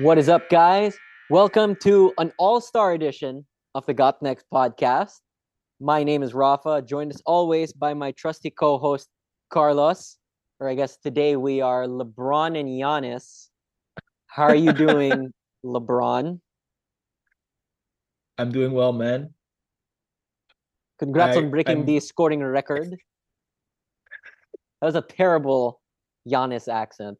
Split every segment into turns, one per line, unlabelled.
What is up, guys? Welcome to an all-star edition of the Got Next podcast. My name is Rafa, joined as always by my trusty co-host Carlos. Or I guess today we are LeBron and Giannis. How are you doing, LeBron?
I'm doing well, man.
Congrats
I-
on breaking
I'm-
the scoring record. That was a terrible Giannis accent.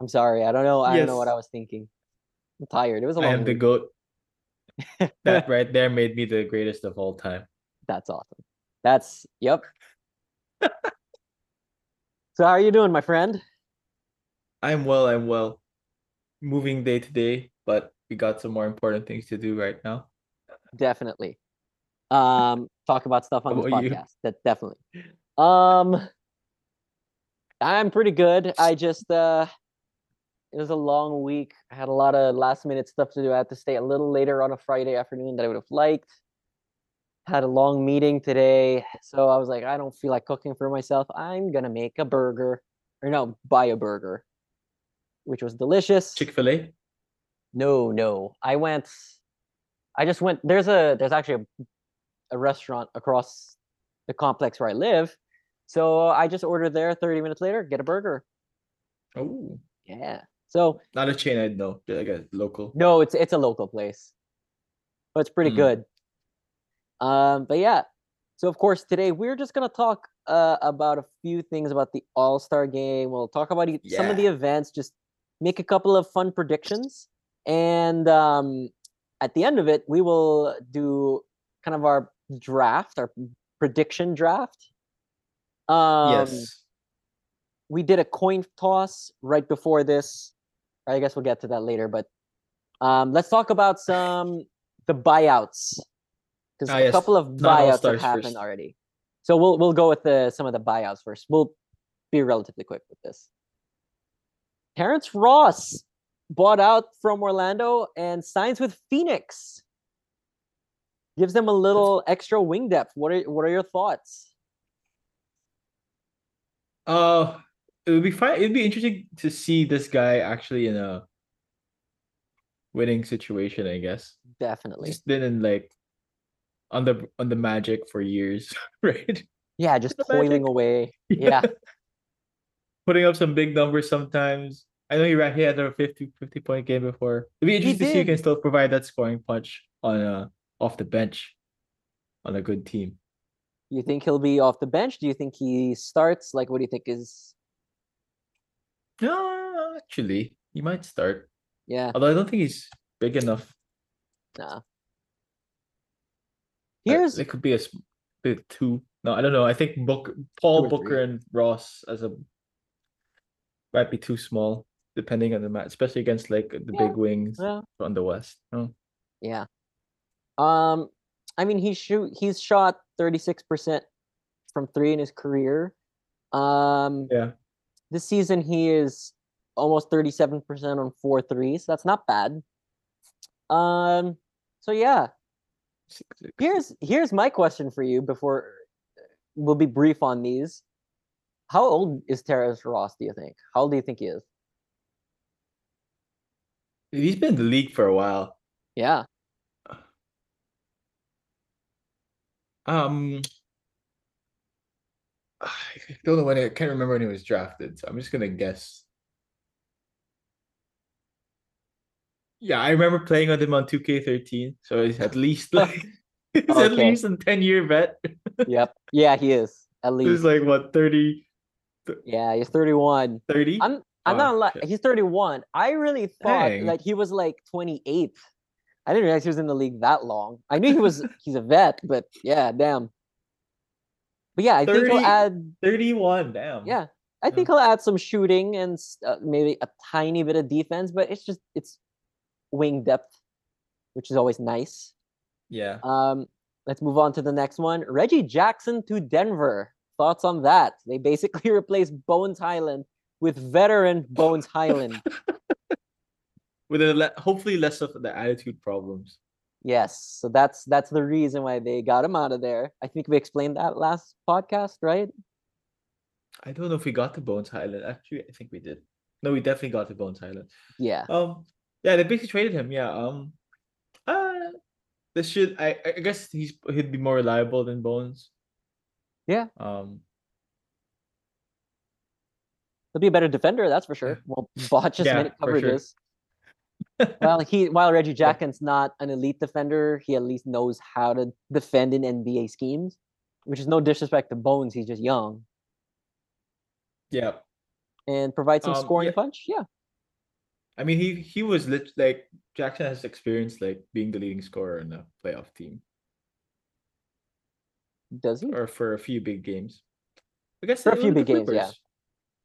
I'm sorry. I don't know. I don't know what I was thinking. I'm tired. It was a
I
long
am the
week.
goat. That right there made me the greatest of all time.
That's awesome. That's yep. so how are you doing, my friend?
I'm well, I'm well. Moving day to day, but we got some more important things to do right now.
Definitely. Um, talk about stuff on
the
this
about you?
podcast. That definitely. Um, I'm pretty good. I just uh, it was a long week. I had a lot of last minute stuff to do. I had to stay a little later on a Friday afternoon that I would have liked. Had a long meeting today, so I was like, I don't feel like cooking for myself. I'm gonna make a burger, or no, buy a burger, which was delicious.
Chick-fil-A?
No, no. I went I just went there's a there's actually a, a restaurant across the complex where I live. So I just ordered there 30 minutes later, get a burger.
Oh,
Yeah. So
not a chain I'd know, like a local.
no, it's it's a local place. But it's pretty
Mm.
good. Um but yeah. So of course today we're just going to talk uh, about a few things about the All-Star game. We'll talk about e- some of the events, just make a couple of fun predictions and um at the end of it we will do kind of our draft, our prediction draft. Um
yes.
we did a coin toss right before this. I guess we'll get to that later, but um, let's talk about some the buyouts because
Ah,
a
yes.
couple of buyouts have happened
first.
already. So we'll we'll go with the some of the buyouts first. We'll be relatively quick with this. Terrence Ross bought out from Orlando and signs with Phoenix. Gives them a little extra wing depth. What are what are your thoughts?
Uh it would be fine. It'd be interesting to see this guy actually in a winning situation, I guess.
Definitely.
Just been in like on the on the magic for years, right?
Yeah, just toiling away. Yeah.
putting up some big numbers sometimes. I know he ran he had a 50, 50 point game before. It'd be interesting to see if he can still provide that scoring punch on uh off the bench on a good team.
You think he'll be off the bench? Do you think he starts? Like, what do you think is?
No, actually, he might start.
Yeah,
Although I don't think he's big enough.
nah.
Uh,
Here's
it could be a s- bit two. No, I don't know. I think Book Paul
or
Booker
three.
and Ross as a might be too small, depending on the match, especially against like the
Yeah,
big wings on the West. Oh.
yeah. Um, I mean, he shoot he's shot thirty six percent from three in his career. Um,
Yeah.
This season he is almost thirty seven percent on four threes. That's not bad. Um, so yeah, here's here's my question for you before we'll be brief on these. How old is Terrence Ross, do you think? How old do you think he is?
He's been in the league for a while.
Yeah.
Um, I don't know when I can't remember when he was drafted, so I'm just gonna guess. Yeah, I remember playing with him on 2K13, so he's at least like he's at least a 10 year vet.
Yep. Yeah, he is. At least He's
like what 30,
Yeah, he's 31.
30?
I'm I'm
Oh,
not li-
shit.
he's 31. I really thought
Dang.
like he was like 28. I didn't realize he was in the league that long. I knew he was he's a vet, but yeah, damn. But yeah, I think he'll add
31, damn.
yeah, I think he'll add some shooting and uh, maybe a tiny bit of defense, but it's just it's wing depth, which is always nice.
Yeah.
Um, let's move on to the next one. Reggie Jackson to Denver. Thoughts on that? They basically replaced Bones Hyland with veteran Bones Hyland.
With a le- hopefully less of the attitude problems.
Yes, so that's that's the reason why they got him out of there. I think we explained that last podcast, right?
I don't know if we got to Bones Hyland. Actually, I think we did. No, we definitely got to Bones Hyland.
Yeah.
Um, yeah, they basically traded him. Yeah. Um, uh, this should I I guess he's he'd be more reliable than Bones.
Yeah.
Um,
He'll be a better defender, that's for sure. Well, botch his
Yeah, sure.
coverages. Well, he while Reggie Jackson's not an elite defender, he at least knows how to defend in NBA schemes. Which is no disrespect to Bones, he's just young
yeah.
and provides some
Um,
scoring
yeah.
punch. Yeah.
I mean, he he was lit like Jackson has experience like being the leading scorer in a playoff team
Does he?
or for a few big games. I guess
For a few big games, yeah.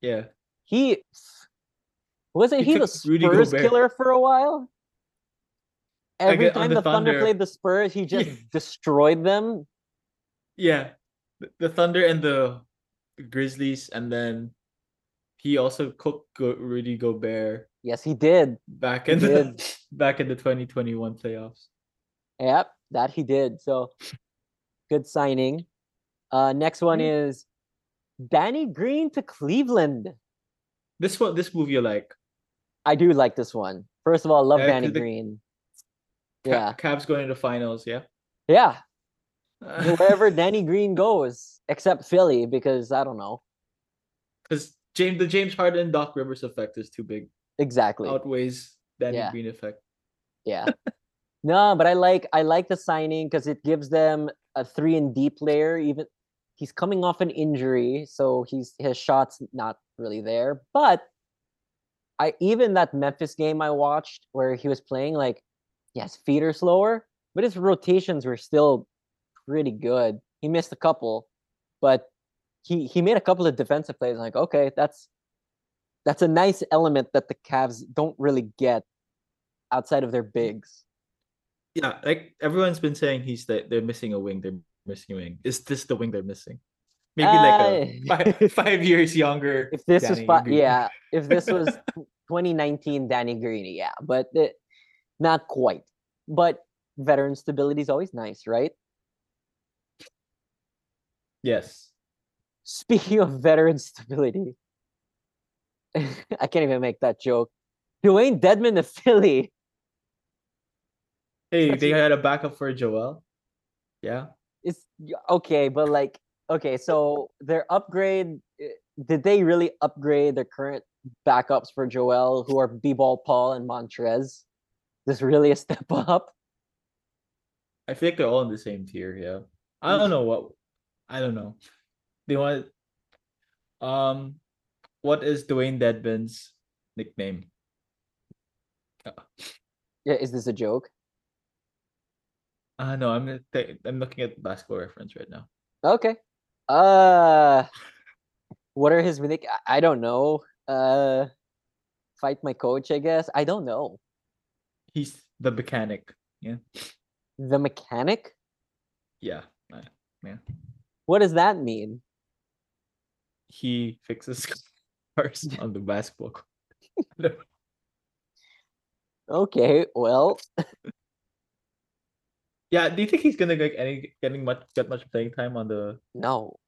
Yeah.
He wasn't
He
he, the Spurs killer for a while? Every
uh,
time
the
the, Thunder
Thunder.
played the Spurs, he just
Yeah.
destroyed them.
Yeah. The, Thunder and the Grizzlies, and then he also cooked Rudy Gobert
Yes, he did.
back
He
in the
did.
back in the 2021 playoffs.
Yep, that he did. So good signing. Uh next one
Mm.
is Danny Green to Cleveland.
This one, this movie, you like?
I do like this one. First of all, I love
Yeah,
Danny
'cause the-
Green.
Ca-
Yeah.
Cavs going to finals. Yeah.
Yeah. Wherever Danny Green goes, except Philly, because I don't know.
Because James, the James Harden Doc Rivers effect is too big.
Exactly.
Outweighs Danny
Yeah.
Green effect.
Yeah. no, but I like I like the signing because it gives them a three and D player. Even he's coming off an injury, so he's his shots not really there. But I even that Memphis game I watched where he was playing, like, yes, feet are slower, but his rotations were still pretty good. He missed a couple, but he he made a couple of defensive plays. I'm like, okay, that's that's a nice element that the Cavs don't really get outside of their bigs.
Yeah, like everyone's been saying, he's that they're missing a wing. They're missing a wing. Is this the wing they're missing? Maybe like a
Uh,
five, five years younger.
If this was fi- yeah, if this was 2019 Danny Green, yeah, but it, not quite. But veteran stability is always nice, right?
Yes.
Speaking of veteran stability, I can't even make that joke. Dewayne Dedmon to Philly.
Hey, they had a backup for Joel. Yeah.
It's okay, but like, okay, so their upgrade. eh, Did they really upgrade their current backups for Joel, who are B-ball Paul and Montrez? This really a step up?
I feel like they're all in the same tier. Yeah. I don't know what. I don't know. They want. Um, what is Dewayne Dedmon's nickname?
Yeah, is this a joke?
Ah, no, I'm gonna I'm looking at the basketball reference right now.
Okay. Uh what are his nick? I don't know. Uh fight my coach, I guess. I don't know.
He's the mechanic. Yeah.
The mechanic?
Yeah. uh, Yeah.
What does that mean?
He fixes cars on the basketball court.
Okay, well,
Yeah, do you think he's gonna get any getting much get much playing time on the
no.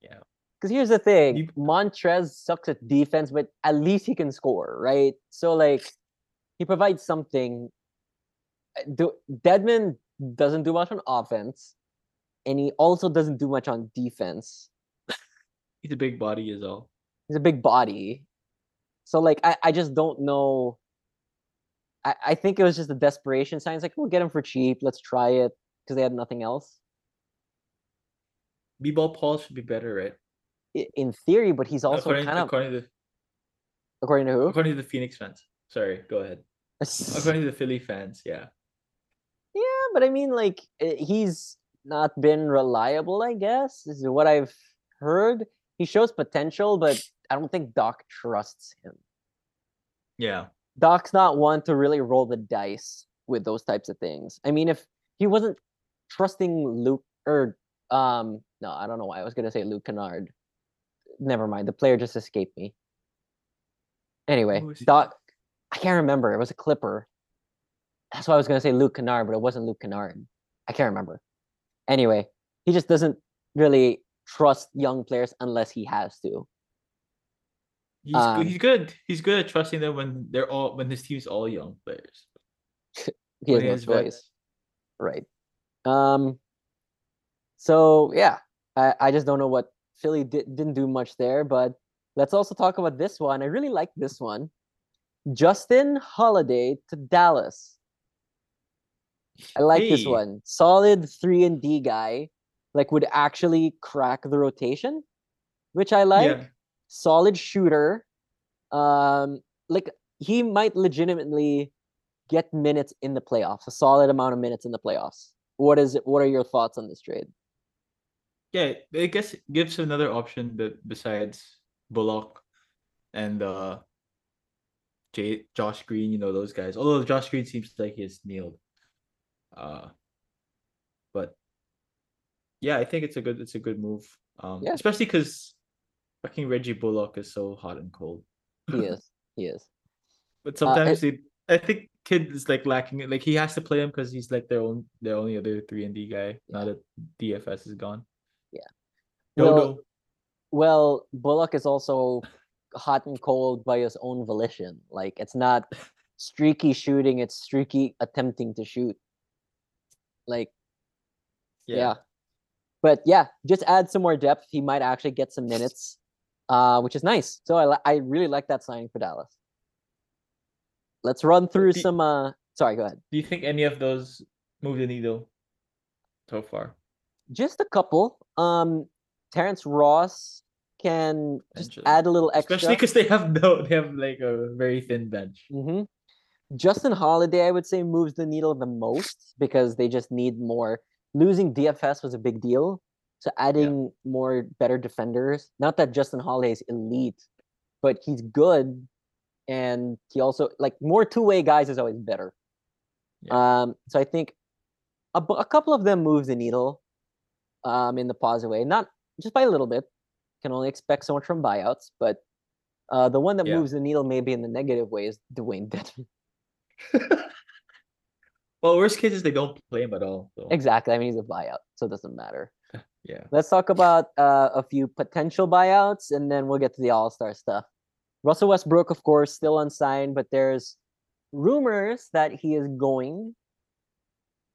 Yeah.
Because here's the thing
You-
Montrez sucks at defense, but at least he can score, right? So, like, he provides something. Uh, Do, Dedmon doesn't do much on offense, and he also doesn't do much on defense.
he's a big body is all.
he's a big body. So like I, I just don't know. I, I think it was just a desperation sign. It's like we'll get him for cheap. Let's try it because they had nothing else.
B ball Paul should be better, right?
In theory, but he's also
according,
kind of
according to
according to who?
according to the Phoenix fans. Sorry, go ahead. According to the Philly fans, yeah.
yeah, but I mean, like eh, he's not been reliable. I guess is what I've heard. He shows potential, but I don't think Doc trusts him.
Yeah.
Doc's not one to really roll the dice with those types of things. I mean, if he wasn't trusting Luke or um no, I don't know why I was gonna say Luke Kennard. Never mind, the player just escaped me. Anyway,
he?
Doc I can't remember. It was a Clipper. That's why I was gonna say Luke Kennard, but it wasn't Luke Kennard. I can't remember. Anyway, he just doesn't really trust young players unless he has to.
He's
Um,
good. He's good. He's good at trusting them when they're all when his team's all young players.
He
When
has no choice. Right. Um. So yeah, I I just don't know what Philly did, didn't do much there, but let's also talk about this one. I really like this one. Justin Holiday to Dallas. I like this one. Solid three and D guy, like would actually crack the rotation, which I like.
Yeah.
Solid shooter. Um, like he might legitimately get minutes in the playoffs, a solid amount of minutes in the playoffs. What is it? What are your thoughts on this trade?
Yeah, I guess it gives another option but besides Bullock and uh J Josh Green, you know, those guys. Although Josh Green seems like he's nailed. Uh but yeah, I think it's a good it's a good move. Um
Yeah.
especially because fucking Reggie Bullock is so hot and cold.
He is. He is.
But sometimes they I think Kidd is like lacking it. Like he has to play him because he's like their own their only other three and D guy now that DFS is gone.
Yeah.
Dodo.
Well- Well, Bullock is also hot and cold by his own volition. Like it's not streaky shooting; it's streaky attempting to shoot. Like yeah. But yeah, just add some more depth. He might actually get some minutes, uh, which is nice. So I I really like that signing for Dallas. Let's run through
the-
some. Uh, sorry, go ahead.
Do you think any of those move the needle so far?
Just a couple. Um, Terrence Ross can just
Benches.
add a little extra.
Especially because they have no, they have like a very thin bench.
hmm Justin Holiday, I would say, moves the needle the most because they just need more. Losing DFS was a big deal. So adding more better defenders. Not that Justin Holiday is elite, but he's good. And he also like more two-way guys is always better. Um, so I think a, a couple of them move the needle um in the positive way. Not just by a little bit. Can only expect so much from buyouts, but uh, the one that
Yeah.
moves the needle maybe in the negative way is Dewayne Dedmon.
Well, worst case is they don't play him at all. So.
Exactly. I mean, he's a buyout, so it doesn't matter.
Yeah.
Let's talk about uh, a few potential buyouts, and then we'll get to the All Star stuff. Russell Westbrook, of course, still unsigned, but there's rumors that he is going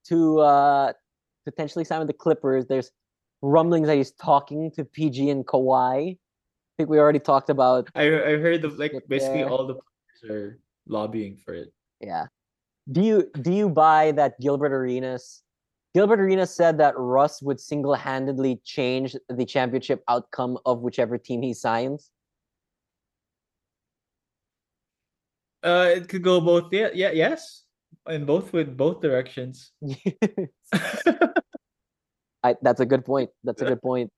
to uh, potentially sign with the Clippers. There's rumblings that he's talking to PG and Kawhi. I think we already talked about.
I I heard of like basically
there.
all the players are lobbying for it.
Yeah. Do you do you buy that Gilbert Arenas? Gilbert Arenas said that Russ would single-handedly change the championship outcome of whichever team he signs.
Uh, it could go both. Yeah, yeah, yes, in both with both directions.
I, that's a good point. That's a good point.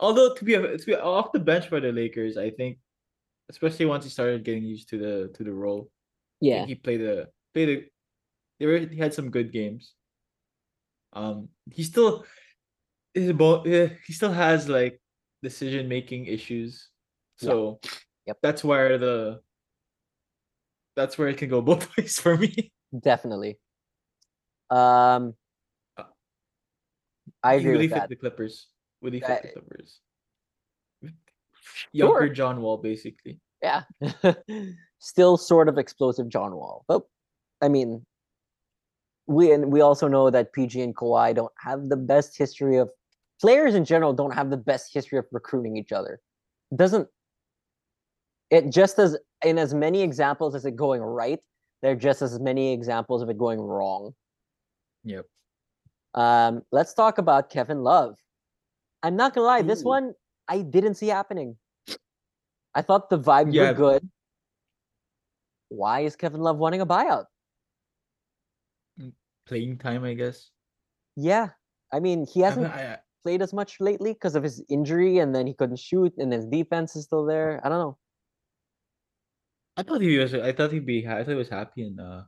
Although to be to be off the bench by the Lakers, I think, especially once he started getting used to the to the role,
Yeah,
he played a played a. They were he had some good games. Um, he still is about. He still has like decision making issues. So,
Yep.
that's where the. That's where it can go both ways for me.
definitely. Um, I
He
agree
really
with
fit
that.
the Clippers. Really fit
That-
the Clippers. Younger
Sure.
John Wall, basically.
Yeah, still sort of explosive John Wall, but I mean, we and we also know that PG and Kawhi don't have the best history of players in general don't have the best history of recruiting each other. Doesn't it just as in as many examples as it going right, there are just as many examples of it going wrong.
Yep.
Um, let's talk about Kevin Love. I'm not gonna lie, this one I didn't see happening. I thought the vibes
Yeah.
were good. Why is Kevin Love wanting a buyout?
Playing time, I guess.
Yeah, I mean he hasn't
I-
played as much lately because of his injury, and then he couldn't shoot, and his defense is still there. I don't know.
I thought he was. I thought he'd be. I thought he was happy in uh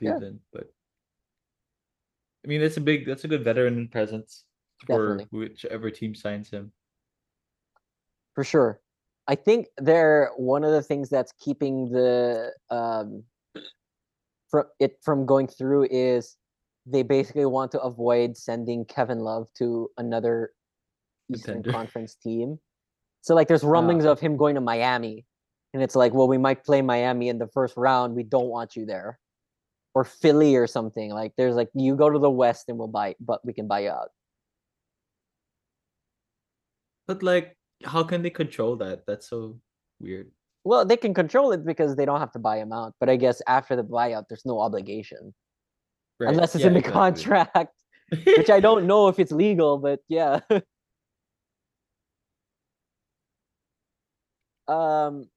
Yeah.
Cleveland, but I mean that's a big. That's a good veteran presence for
Definitely.
whichever team signs him.
for sure. I think they're one of the things that's keeping the um from it from going through is they basically want to avoid sending Kevin Love to another Eastern
Contender.
Conference team. So like there's
Ah,
rumblings of him going to Miami. And it's like, well, we might play Miami in the first round. We don't want you there. Or Philly or something. Like there's like you go to the West and we'll buy but we can buy you out.
But like, how can they control that? That's so weird.
Well, they can control it because they don't have to buy him out. But I guess after the buyout, there's no obligation.
Right.
Unless it's
yeah,
in the
exactly.
contract, which I don't know if it's legal, but yeah. um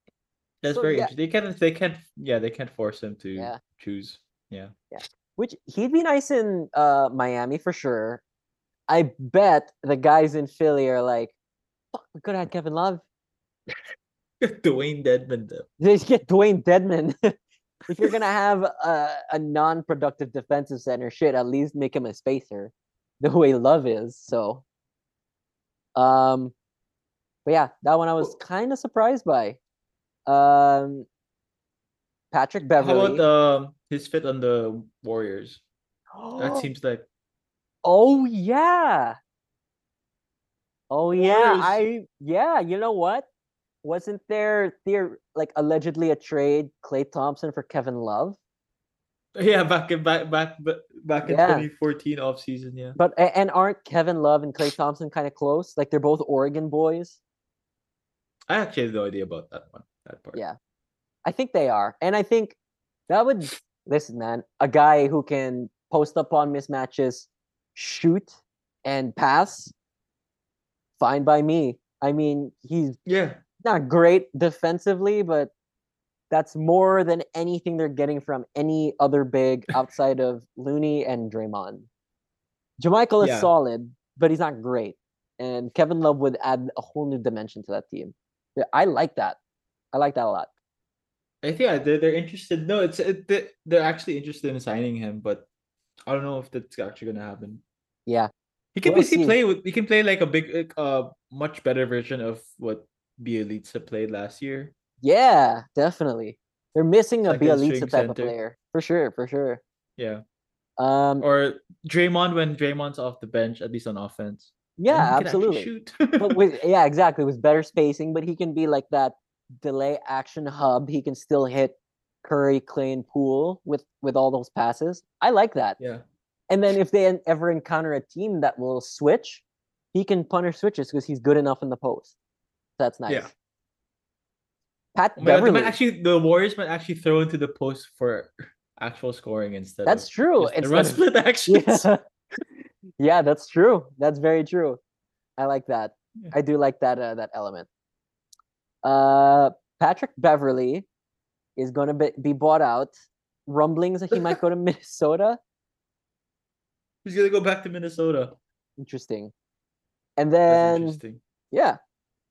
That's
so,
very
yeah.
interesting. They can't. They can't. Yeah, they can't force him to
Yeah.
choose. Yeah. Yeah.
which he'd be nice in uh Miami for sure. I bet the guys in Philly are like, fuck, we could have had Kevin Love.
Dewayne Dedmon though.
Should get Dewayne Dedmon. if you're gonna have a, a non-productive defensive center, shit, at least make him a spacer, the way Love is. So, um, but yeah, that one I was kind of surprised by. Um, Patrick
How about um his fit on the Warriors? That seems like
Oh yeah. Oh yeah,
Warriors.
I yeah, you know what? Wasn't there there like allegedly a trade Klay Thompson for Kevin Love?
yeah back in back back back in
Yeah.
2014 off season. Yeah.
But and aren't Kevin Love and Klay Thompson kind of close? Like they're both Oregon boys.
I actually have no idea about that one. That part.
Yeah. I think they are. And I think that would listen, man, a guy who can post up on mismatches, shoot and pass, fine by me. I mean, he's
Yeah.
not great defensively, but that's more than anything they're getting from any other big outside of Looney and Draymond. JaMychal is
Yeah.
solid, but he's not great. And Kevin Love would add a whole new dimension to that team. Yeah, I like that. I like that a lot.
I think yeah, they're they're interested. No, it's it, they- they're actually interested in signing him, but I don't know if that's actually gonna happen.
Yeah.
He can
We'll
basically play with. He can play like a big, like, uh, much better version of what Bjelica played last year.
Yeah, definitely. They're missing a
Second Bjelica
type of player. For sure, for sure.
Yeah.
Um
Or Draymond when Draymond's off the bench, at least on offense.
Yeah,
he can actually
absolutely.
Shoot.
but with yeah, exactly, with better spacing, but he can be like that delay action hub. He can still hit Curry, Klay, and Poole with with all those passes. I like that.
yeah.
And then if they ever encounter a team that will switch, he can punish switches because he's good enough in the post. That's nice.
Yeah.
Pat Beverley.
might actually the Warriors might actually throw into the post for actual scoring instead.
That's true. It's
run split actions.
yeah. yeah, that's true. That's very true. I like that.
Yeah.
I do like that uh, that element. Uh, Patrick Beverley is going to be, be bought out. Rumblings that he might go to Minnesota.
He's gonna go back to Minnesota.
Interesting. And then
interesting.
yeah,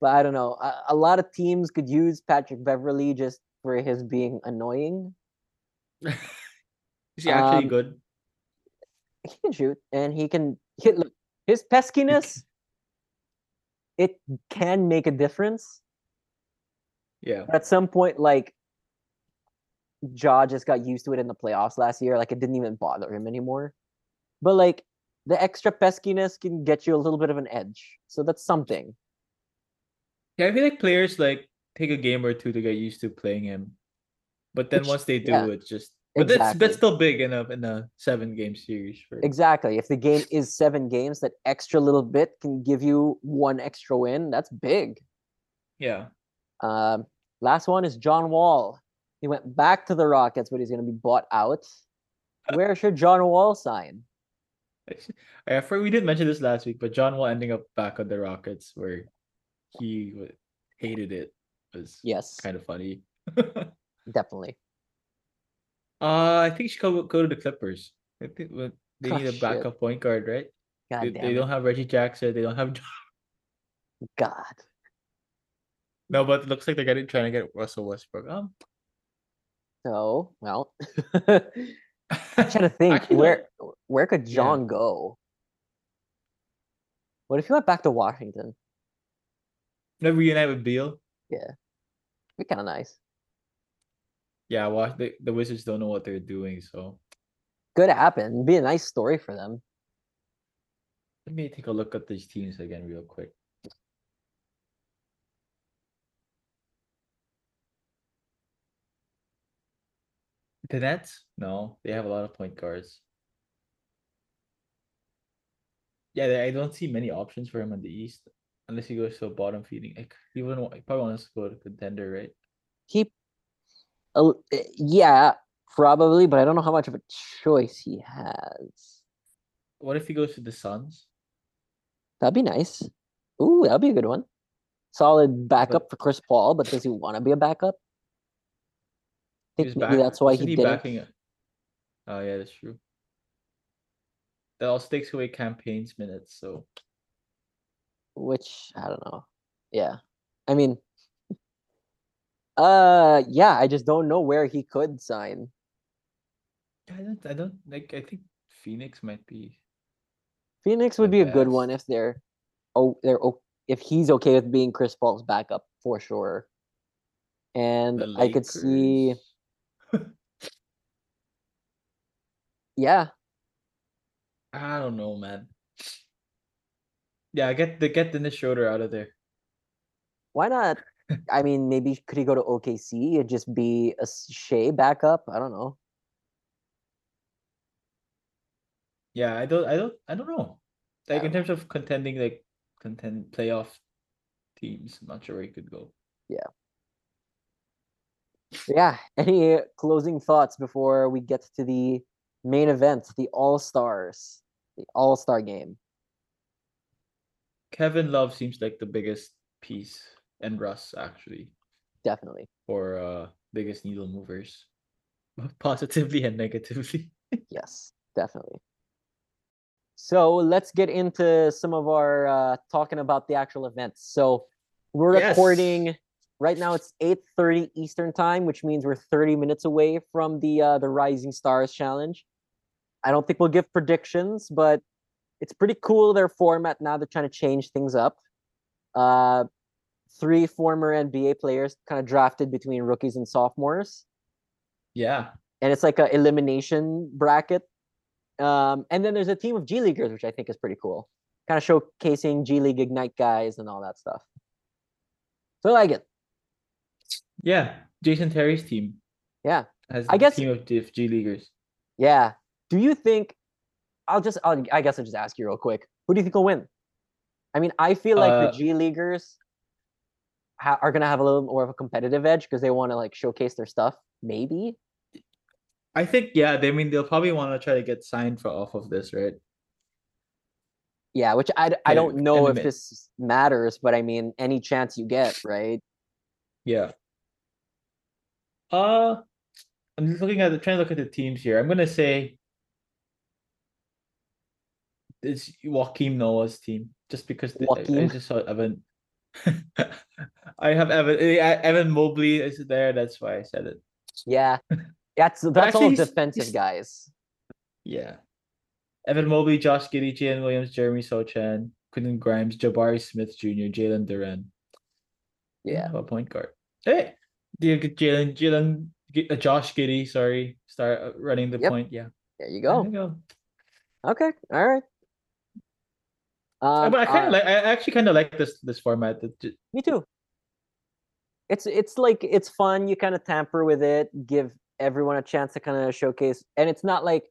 but I don't know. A, a lot of teams could use Patrick Beverley just for his being annoying.
Is he actually
Um,
good?
He can shoot and he can hit. Look, his peskiness, it can make a difference.
Yeah.
But at some point, like Ja just got used to it in the playoffs last year. Like it didn't even bother him anymore. But like the extra peskiness can get you a little bit of an edge. So that's something.
Yeah, I feel like players like take a game or two to get used to playing him. But then
Which-
once they do,
yeah,
it's just but that's
exactly.
that's still big in a in a seven game series for
Exactly. If the game is seven games, that extra little bit can give you one extra win. That's big.
yeah.
Um, last one is John Wall. He went back to the Rockets, but he's going to be bought out. Where should John Wall sign?
I for we didn't mention this last week, but John Wall ending up back on the Rockets where he hated it was
Yes,
kind of funny. uh,
definitely.
I think he should go to the Clippers. I think they
Oh,
need a
shit.
backup point guard, right?
God
They, they don't have Reggie Jackson. They don't have
God.
No, but it looks like they're getting trying to get Russell Westbrook. Um,
So, well, I'm trying to think
Actually,
where where could
Yeah.
John go? What if he went back to Washington?
Never reunite with Beal.
Yeah, be kind of nice.
Yeah, watch the, the Wizards don't know what they're doing, so
Could happen. Be a nice story for them.
let me take a look at these teams again real quick. The Nets? No, they have a lot of point guards. Yeah, they- I don't see many options for him in the East unless he goes to a bottom feeding. Like, he wouldn't. He probably wants to go to contender, right?
He, uh, yeah, probably, but I don't know how much of a choice he has.
What if he goes to the Suns?
That'd be nice. Ooh, that'd be a good one. Solid backup for Chris Paul, but does he want to be a backup?
He
think
was
maybe
back-
that's why he didn't.
backing it. Oh yeah, that's true. That also takes away Cam Payne's minutes, so
which I don't know. Yeah. I mean uh yeah, I just don't know where he could sign.
I don't I don't like I think Phoenix might be
Phoenix would be a good one if they're oh they're o- if he's okay with being Chris Paul's backup for sure. And
the
I could see
Lakers.
Yeah,
I don't know, man. Yeah, get the get Dennis Schroeder out of there.
why not? I mean, maybe could he go to OKC and just be a Shai backup? I don't know.
Yeah, I don't I don't I don't know. Like in
don't
terms of contending like contend playoff teams, I'm not sure where he could go.
Yeah. yeah. Any closing thoughts before we get to the main event, the All Stars, the All Star game?
Kevin Love seems like the biggest piece and Russ actually
Definitely.
for uh biggest needle movers. Positively and negatively.
Yes, definitely. So let's get into some of our uh, talking about the actual events. So we're
Yes.
recording right now. It's eight thirty Eastern time, which means we're thirty minutes away from the uh, the Rising Stars Challenge. I don't think we'll give predictions, but it's pretty cool their format now. They're trying to change things up. Uh, three former NBA players kind of drafted between rookies and sophomores
Yeah.
and it's like a elimination bracket. Um, and then there's a team of G Leaguers, which I think is pretty cool. Kind of showcasing G League Ignite guys and all that stuff. So I like it.
Yeah. Jason Terry's team
Yeah.
has
I
a
guess-
team of G leaguers.
Yeah. Do you think I'll just I'll, I guess I'll just ask you real quick. Who do you think will win? I mean, I feel like
Uh,
the G Leaguers ha- are gonna have a little more of a competitive edge because they want to like showcase their stuff. Maybe.
I think yeah, they I mean they'll probably want to try to get signed for off of this, right?
Yeah, which I,
Yeah,
don't know if this matters, but I mean, any chance you get, right?
Yeah. Uh I'm just looking at the trying to look at the teams here. I'm gonna say it's Joakim Noah's team, just because the, I- I, just saw Evan. I have Evan eh, Evan Mobley is there. That's why I said it.
Yeah, that's that's all defensive
he's-
guys.
Yeah. Evan Mobley, Josh Giddey, Jalen Williams, Jeremy Sochan, Quentin Grimes, Jabari Smith Jr., Jalen Duren.
Yeah,
a point guard. Hey, do you get Jalen, Jalen, uh, Josh Giddey, sorry, start uh, running the
Yep.
point. Yeah.
there you
There you go.
Okay, all right.
Uh,
Um,
but I kind
uh,
of like. I actually kind of like this this format.
Me too. It's it's like it's fun. You kind of tamper with it, give everyone a chance to kind of showcase, and it's not like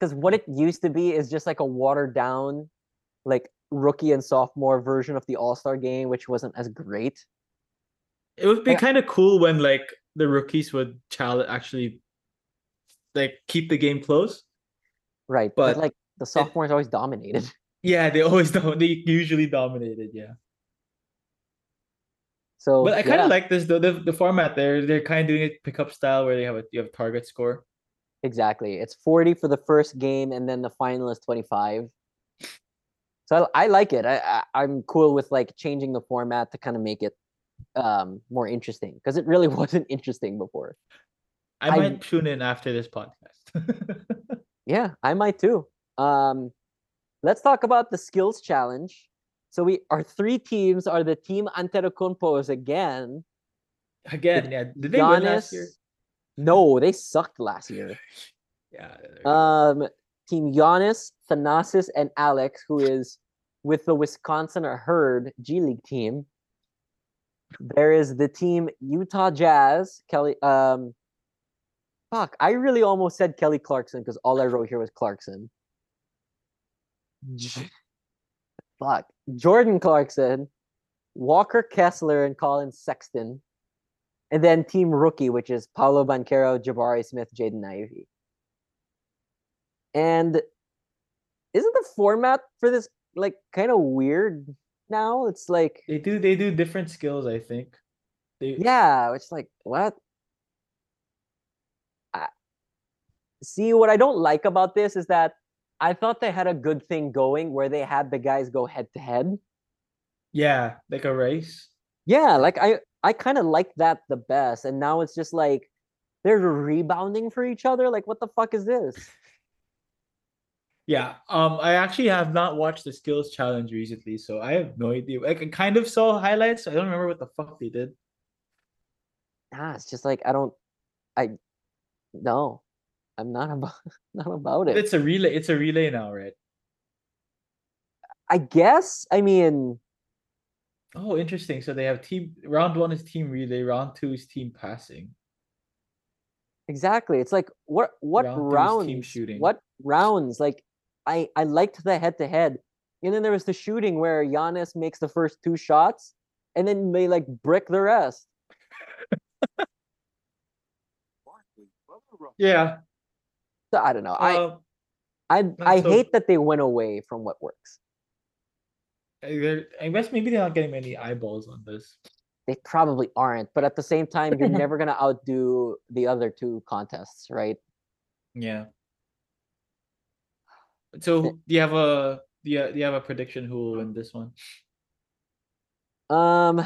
because what it used to be is just like a watered down, like rookie and sophomore version of the All Star game, which wasn't as great.
It would be
Yeah.
kind of cool when like the rookies would challenge actually, like keep the game close.
Right, but,
But
like the sophomores always dominated.
Yeah, they always don't. They usually dominated. Yeah.
So,
But I kind
yeah,
of like this though. The, the format they're they're kind of doing it pickup style where they have a you have a target score.
Exactly. It's 40 for the first game and then the final is 25. So I, I like it. I, I I'm cool with like changing the format to kind of make it um more interesting because it really wasn't interesting before.
I
I-
might tune in after this podcast.
Yeah, I might too. Um let's talk about the skills challenge. So we our three teams are the team Antetokounmpos again.
Again, yeah. Did they win last year?
No, they sucked last year.
Yeah. there you go.
Um, Team Giannis, Thanasis, and Alex, who is with the Wisconsin or Herd G League team. There is the team Utah Jazz, Kelly, um, fuck, I really almost said Kelly Clarkson because all I wrote here was Clarkson. J- fuck. Jordan Clarkson, Walker Kessler, and Collin Sexton. And then team rookie, which is Paolo Banchero, Jabari Smith, Jaden Ivey. And isn't the format for this like kind of weird now? It's like
They do they do different skills, I think. They
yeah, it's like what? I, see, what I don't like about this is that I thought they had a good thing going where they had the guys go head to head.
yeah, like a race.
Yeah, like I I kind of like that the best, and now it's just like they're rebounding for each other. Like, what the fuck is this?
Yeah, um, I actually have not watched the skills challenge recently, so I have no idea. Like, I kind of saw highlights. I don't remember what the fuck they did.
Ah, it's just like I don't, I, no, I'm not about not about it.
It's a relay. It's a relay now, right?
I guess. I mean,
Oh, interesting. So they have team. Round one is team relay. Round two is team passing.
exactly. It's like what what
Round
rounds?
team shooting.
What rounds? Like I I liked the head to head, and then there was the shooting where Giannis makes the first two shots, and then they like brick the rest.
Yeah.
So I don't know. I
um,
I I
so-
hate that they went away from what works.
I I guess maybe they're not getting many eyeballs on this.
They probably aren't, but at the same time, you're never gonna outdo the other two contests, right?
Yeah. So do you have a do you, do you have a prediction who will win this one?
Um,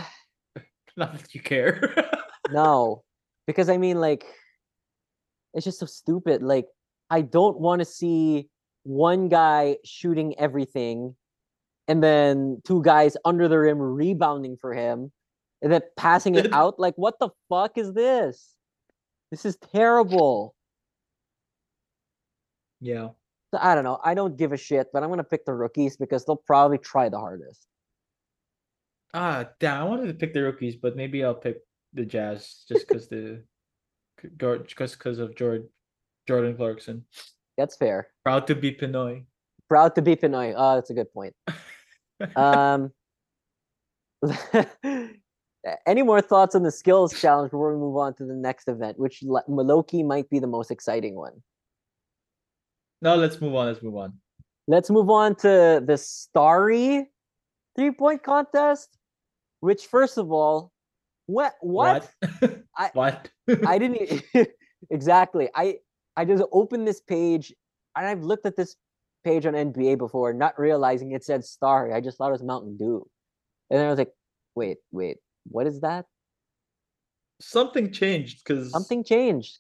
Not that you care.
no, because I mean, like, it's just so stupid. Like, I don't want to see one guy shooting everything, and then two guys under the rim rebounding for him, and then passing it out. Like, what the fuck is this? This is terrible.
yeah.
So I don't know. I don't give a shit, but I'm gonna pick the rookies because they'll probably try the hardest.
Ah, damn! I wanted to pick the rookies, but maybe I'll pick the Jazz just because the just because of Jordan Jordan Clarkson.
That's fair.
Proud to be Pinoy.
Proud to be Pinoy. Oh, that's a good point. Um, any more thoughts on the skills challenge before we move on to the next event, which Maloki might be the most exciting one?
no, let's move on. Let's move on.
Let's move on to the Starry three point contest. Which, first of all, what what,
What?
I-
what?
I didn't exactly. I I just opened this page and I've looked at this page on NBA before, not realizing it said Starry. I just thought it was Mountain Dew, and then I was like, wait, wait, what is that?
Something changed because
Something changed.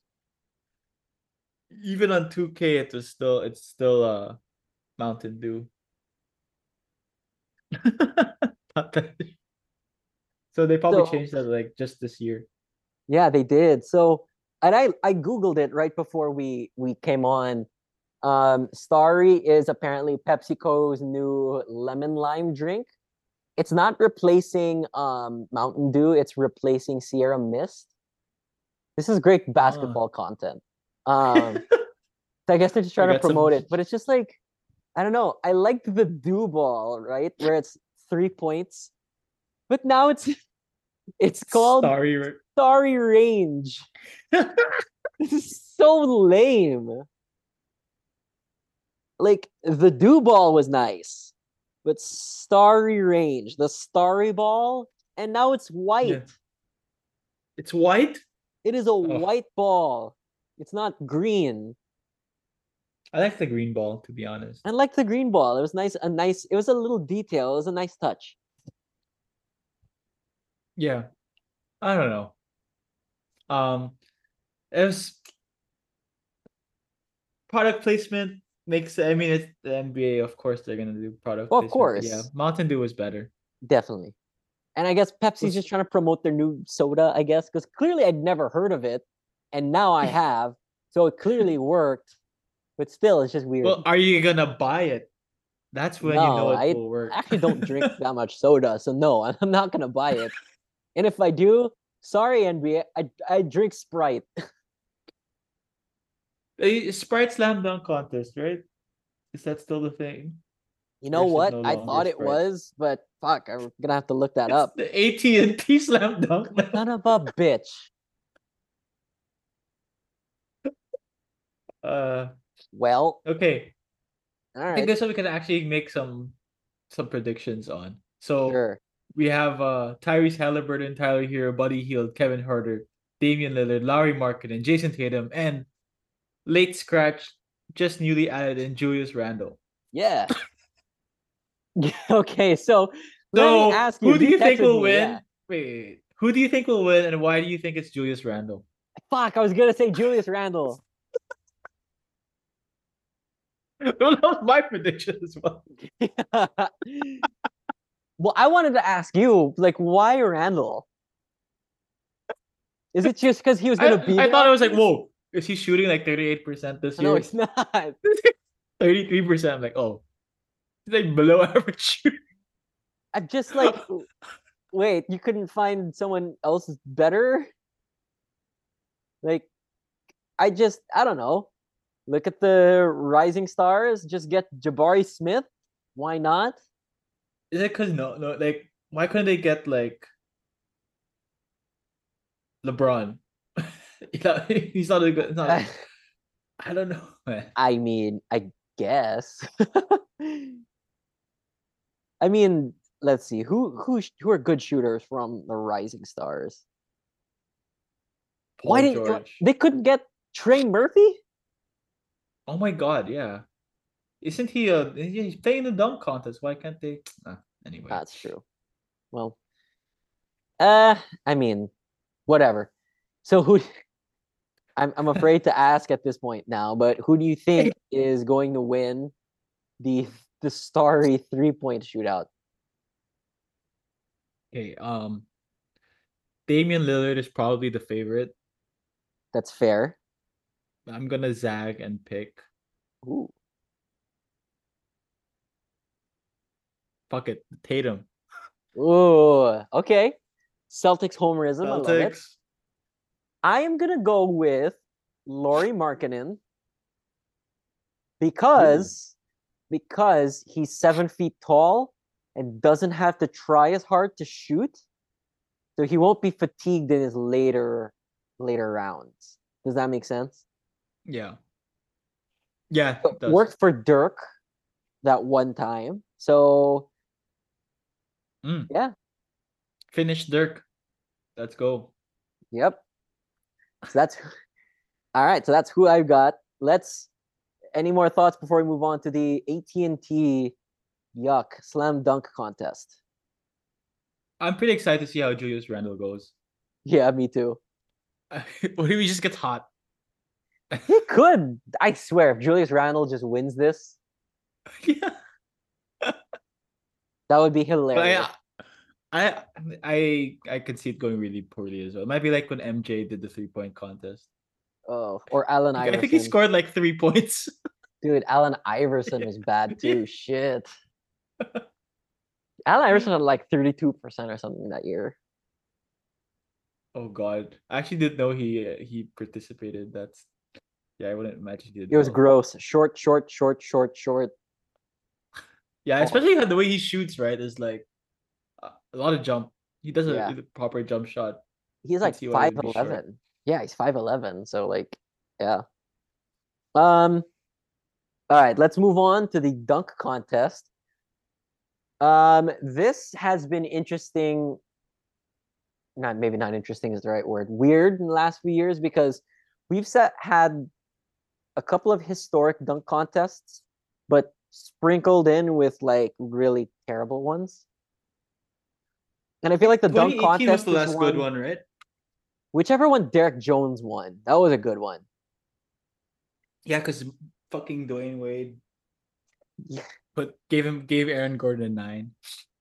even on 2K it was still it's still uh Mountain Dew. So they probably
So-
changed that like just this year.
Yeah, they did. So, and I I googled it right before we we came on. Um, Starry is apparently PepsiCo's new lemon lime drink. It's not replacing um Mountain Dew. It's replacing Sierra Mist. This is great basketball content. Um, so I guess they're just trying to
got some-
promote it, but it's just like I don't know. I liked the Dew ball, right, where it's three points, but now it's it's called
Starry
Starry Range. This is so lame. Like the dew ball was nice, but Starry Range, the Starry ball, and now it's white.
Yeah. It's white.
It is a oh. white ball. It's not green.
I like the green ball to be honest.
I like the green ball. It was nice. A nice. It was a little detail. It was a nice touch.
Yeah. I don't know. Um it was product placement makes I mean it's the NBA, of course they're gonna do product
Well, of
placement, but Yeah. Mountain Dew was better.
Definitely. And I guess Pepsi's just trying to promote their new soda. I guess because clearly I'd never heard of it, and now I have. So it clearly worked. But still, it's just weird.
Well, are you gonna buy it? That's when you know
No,
it
I
will work.
I actually don't drink that much soda, so no, I'm not gonna buy it. And if I do, sorry, NBA, I I drink Sprite.
Sprite Slam Dunk contest, right? Is that still the thing?
You know what?
no
I thought it was, but fuck, I'm gonna have to look that
It's
up.
the AT&T Slam Dunk.
Son of a bitch.
Uh,
Well,
okay.
all
I think
right,
this one we can actually make some some predictions on. So
sure.
We have uh Tyrese Halliburton, Tyler Herro, Buddy Hield, Kevin Huerter, Damian Lillard, Larry Market, and Jayson Tatum, and late scratch, just newly added in Julius Randle.
Yeah. okay, so let
So
me ask you.
who do you think will
me,
win?
yeah.
Wait, who do you think will win, and why do you think it's Julius Randle?
Fuck, I was gonna say Julius Randle.
well, that was my prediction as well.
Well, I wanted to ask you, like, why Randle? Is it just because he was gonna be?
I
there
thought it was like, whoa, is he shooting like 38% this year?
No, it's not.
33%. I'm like, oh, he's like below average shooter.
I'm just like, wait, you couldn't find someone else better? Like, I just, I don't know. Look at the rising stars. Just get Jabari Smith. Why not?
Is it because no, no, like, why couldn't they get like LeBron? You know, he's not a good. Not, I don't know, man.
I mean, I guess. I mean, let's see who who who are good shooters from the Rising Stars.
Paul
Why didn't
George.
they couldn't get Trey Murphy?
Oh my God, yeah. Isn't he uh he's playing the dunk contest? Why can't they? Ah, anyway.
That's true. Well, uh, I mean, whatever. So who? I'm I'm afraid to ask at this point now, but who do you think is going to win the the starry three point shootout?
Okay, um, Damian Lillard is probably the favorite.
That's fair.
I'm gonna zag and pick.
Ooh.
Fuck it, Tatum.
Ooh, okay. Celtics homerism. I love it.
Celtics.
I am gonna go with Lauri Markkanen because hmm. because he's seven feet tall and doesn't have to try as hard to shoot, so he won't be fatigued in his later later rounds. Does that make sense?
Yeah. Yeah. It does.
worked for Dirk that one time. So
Mm.
yeah,
Finnish Dirk. Let's go.
Yep. So that's all right. So that's who I've got. Let's. Any more thoughts before we move on to the AT and T Yuck Slam Dunk contest?
I'm pretty excited to see how Julius Randle goes.
Yeah, me too.
what if he just gets hot?
He could. I swear, if Julius Randle just wins this,
yeah.
That would be hilarious.
I, I I I could see it going really poorly as well. It might be like when MJ did the three point contest.
oh, or Allen Iverson.
I think he scored like three points.
Dude, Allen Iverson was bad too. Shit. Allen Iverson had like thirty-two percent or something that year.
Oh God, I actually didn't know he he participated. That's yeah, I wouldn't imagine he did.
It was
well.
gross. Short, short, short, short, short.
Yeah,
Oh.
especially the way he shoots, right? Is like a lot of jump. He does a,
Yeah.
proper jump shot.
he's like five
he'd be short.
eleven. Yeah, he's five eleven. So like, yeah. Um. All right, let's move on to the dunk contest. Um, this has been interesting. Not maybe not interesting is the right word. Weird in the last few years because we've set had a couple of historic dunk contests, but sprinkled in with like really terrible ones. And I feel like the dunk
2018
contest
was the
is
last good one, right?
whichever one Derrick Jones won, that was a good one.
Yeah, because fucking Dwyane Wade
Yeah.
put gave him gave Aaron Gordon a nine.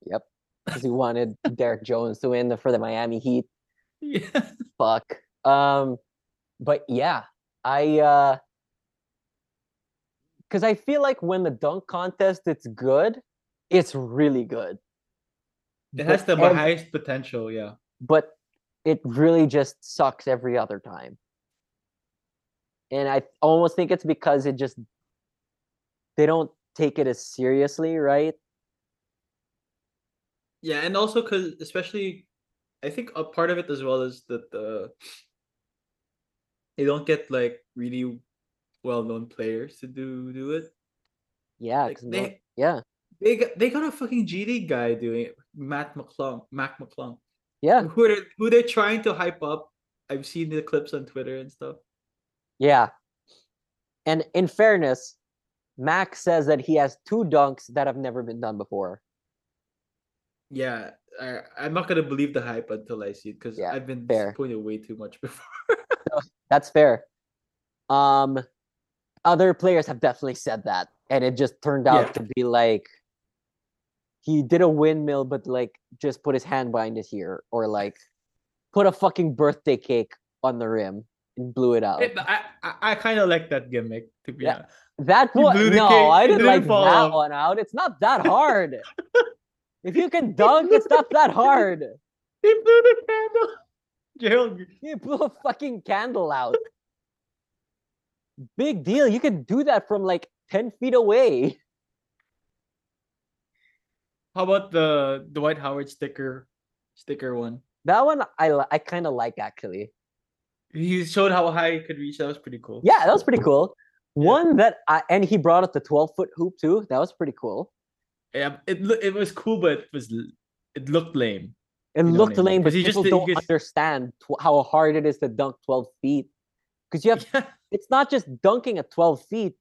Yep, Because he wanted Derrick Jones to win the, for the Miami Heat.
Yeah.
Fuck. Um, but yeah, I uh, because I feel like when the dunk contest it's good, it's really good.
It has the
But
highest potential, yeah.
but it really just sucks every other time. and I almost think it's because it just they don't take it as seriously, right?
Yeah, and also because especially, I think a part of it as well is that the they don't get like really well-known players to do do it.
Yeah,
Like
'cause no-
they
yeah,
they got they got a fucking G League guy doing it, Matt McClung, Mac McClung.
yeah,
Who they who they're trying to hype up. I've seen the clips on Twitter and stuff.
yeah. And in fairness, Max says that he has two dunks that have never been done before.
Yeah, I, I'm not gonna believe the hype until I see it because
Yeah,
I've been
fair.
disappointed way too much before.
That's fair. Um, other players have definitely said that, and it just turned out
Yeah.
to be like he did a windmill, but like just put his hand behind his ear, or like put a fucking birthday cake on the rim and blew it out.
It- I I, I kind of like that gimmick to be
Yeah.
honest.
That one, no,
cake,
I didn't
didn't
like that
off.
one out. It's not that hard. if you can dunk, it's not that hard.
He blew the candle. Gerald,
You blew a fucking candle out. Big deal. You can do that from like 10 feet away.
how about the Dwight Howard sticker sticker one?
That one I I kind of like actually.
He showed how high he could reach. That was pretty cool.
Yeah, that was pretty cool.
Yeah.
One that I and he brought up the 12 foot hoop too. That was pretty cool.
Yeah, it it was cool, but it was it looked lame.
It
know
looked lame, but
he just
people don't understand tw- how hard it is to dunk 12 feet. Because you have
Yeah,
it's not just dunking at 12 feet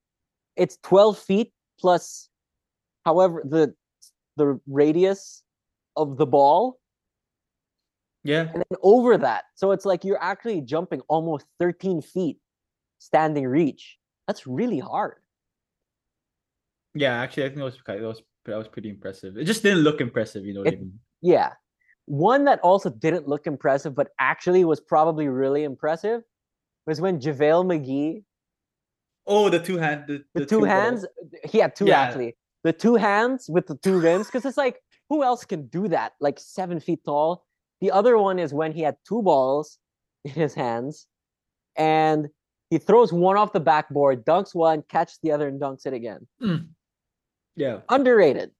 it's 12 feet plus however the the radius of the ball
yeah,
and then over that so it's like you're actually jumping almost 13 feet standing reach that's really hard
yeah. Actually, I think that was that was that was pretty impressive. It just didn't look impressive. You know what I mean?
yeah one that also didn't look impressive but actually was probably really impressive was when JaVale McGee
Oh, the two hand, the,
the,
the
two
balls.
hands he had two
Yeah.
actually the two hands with the two rims because it's like who else can do that like seven feet tall the other one is when he had two balls in his hands and he throws one off the backboard dunks one catches the other and dunks it again hmm.
Yeah,
underrated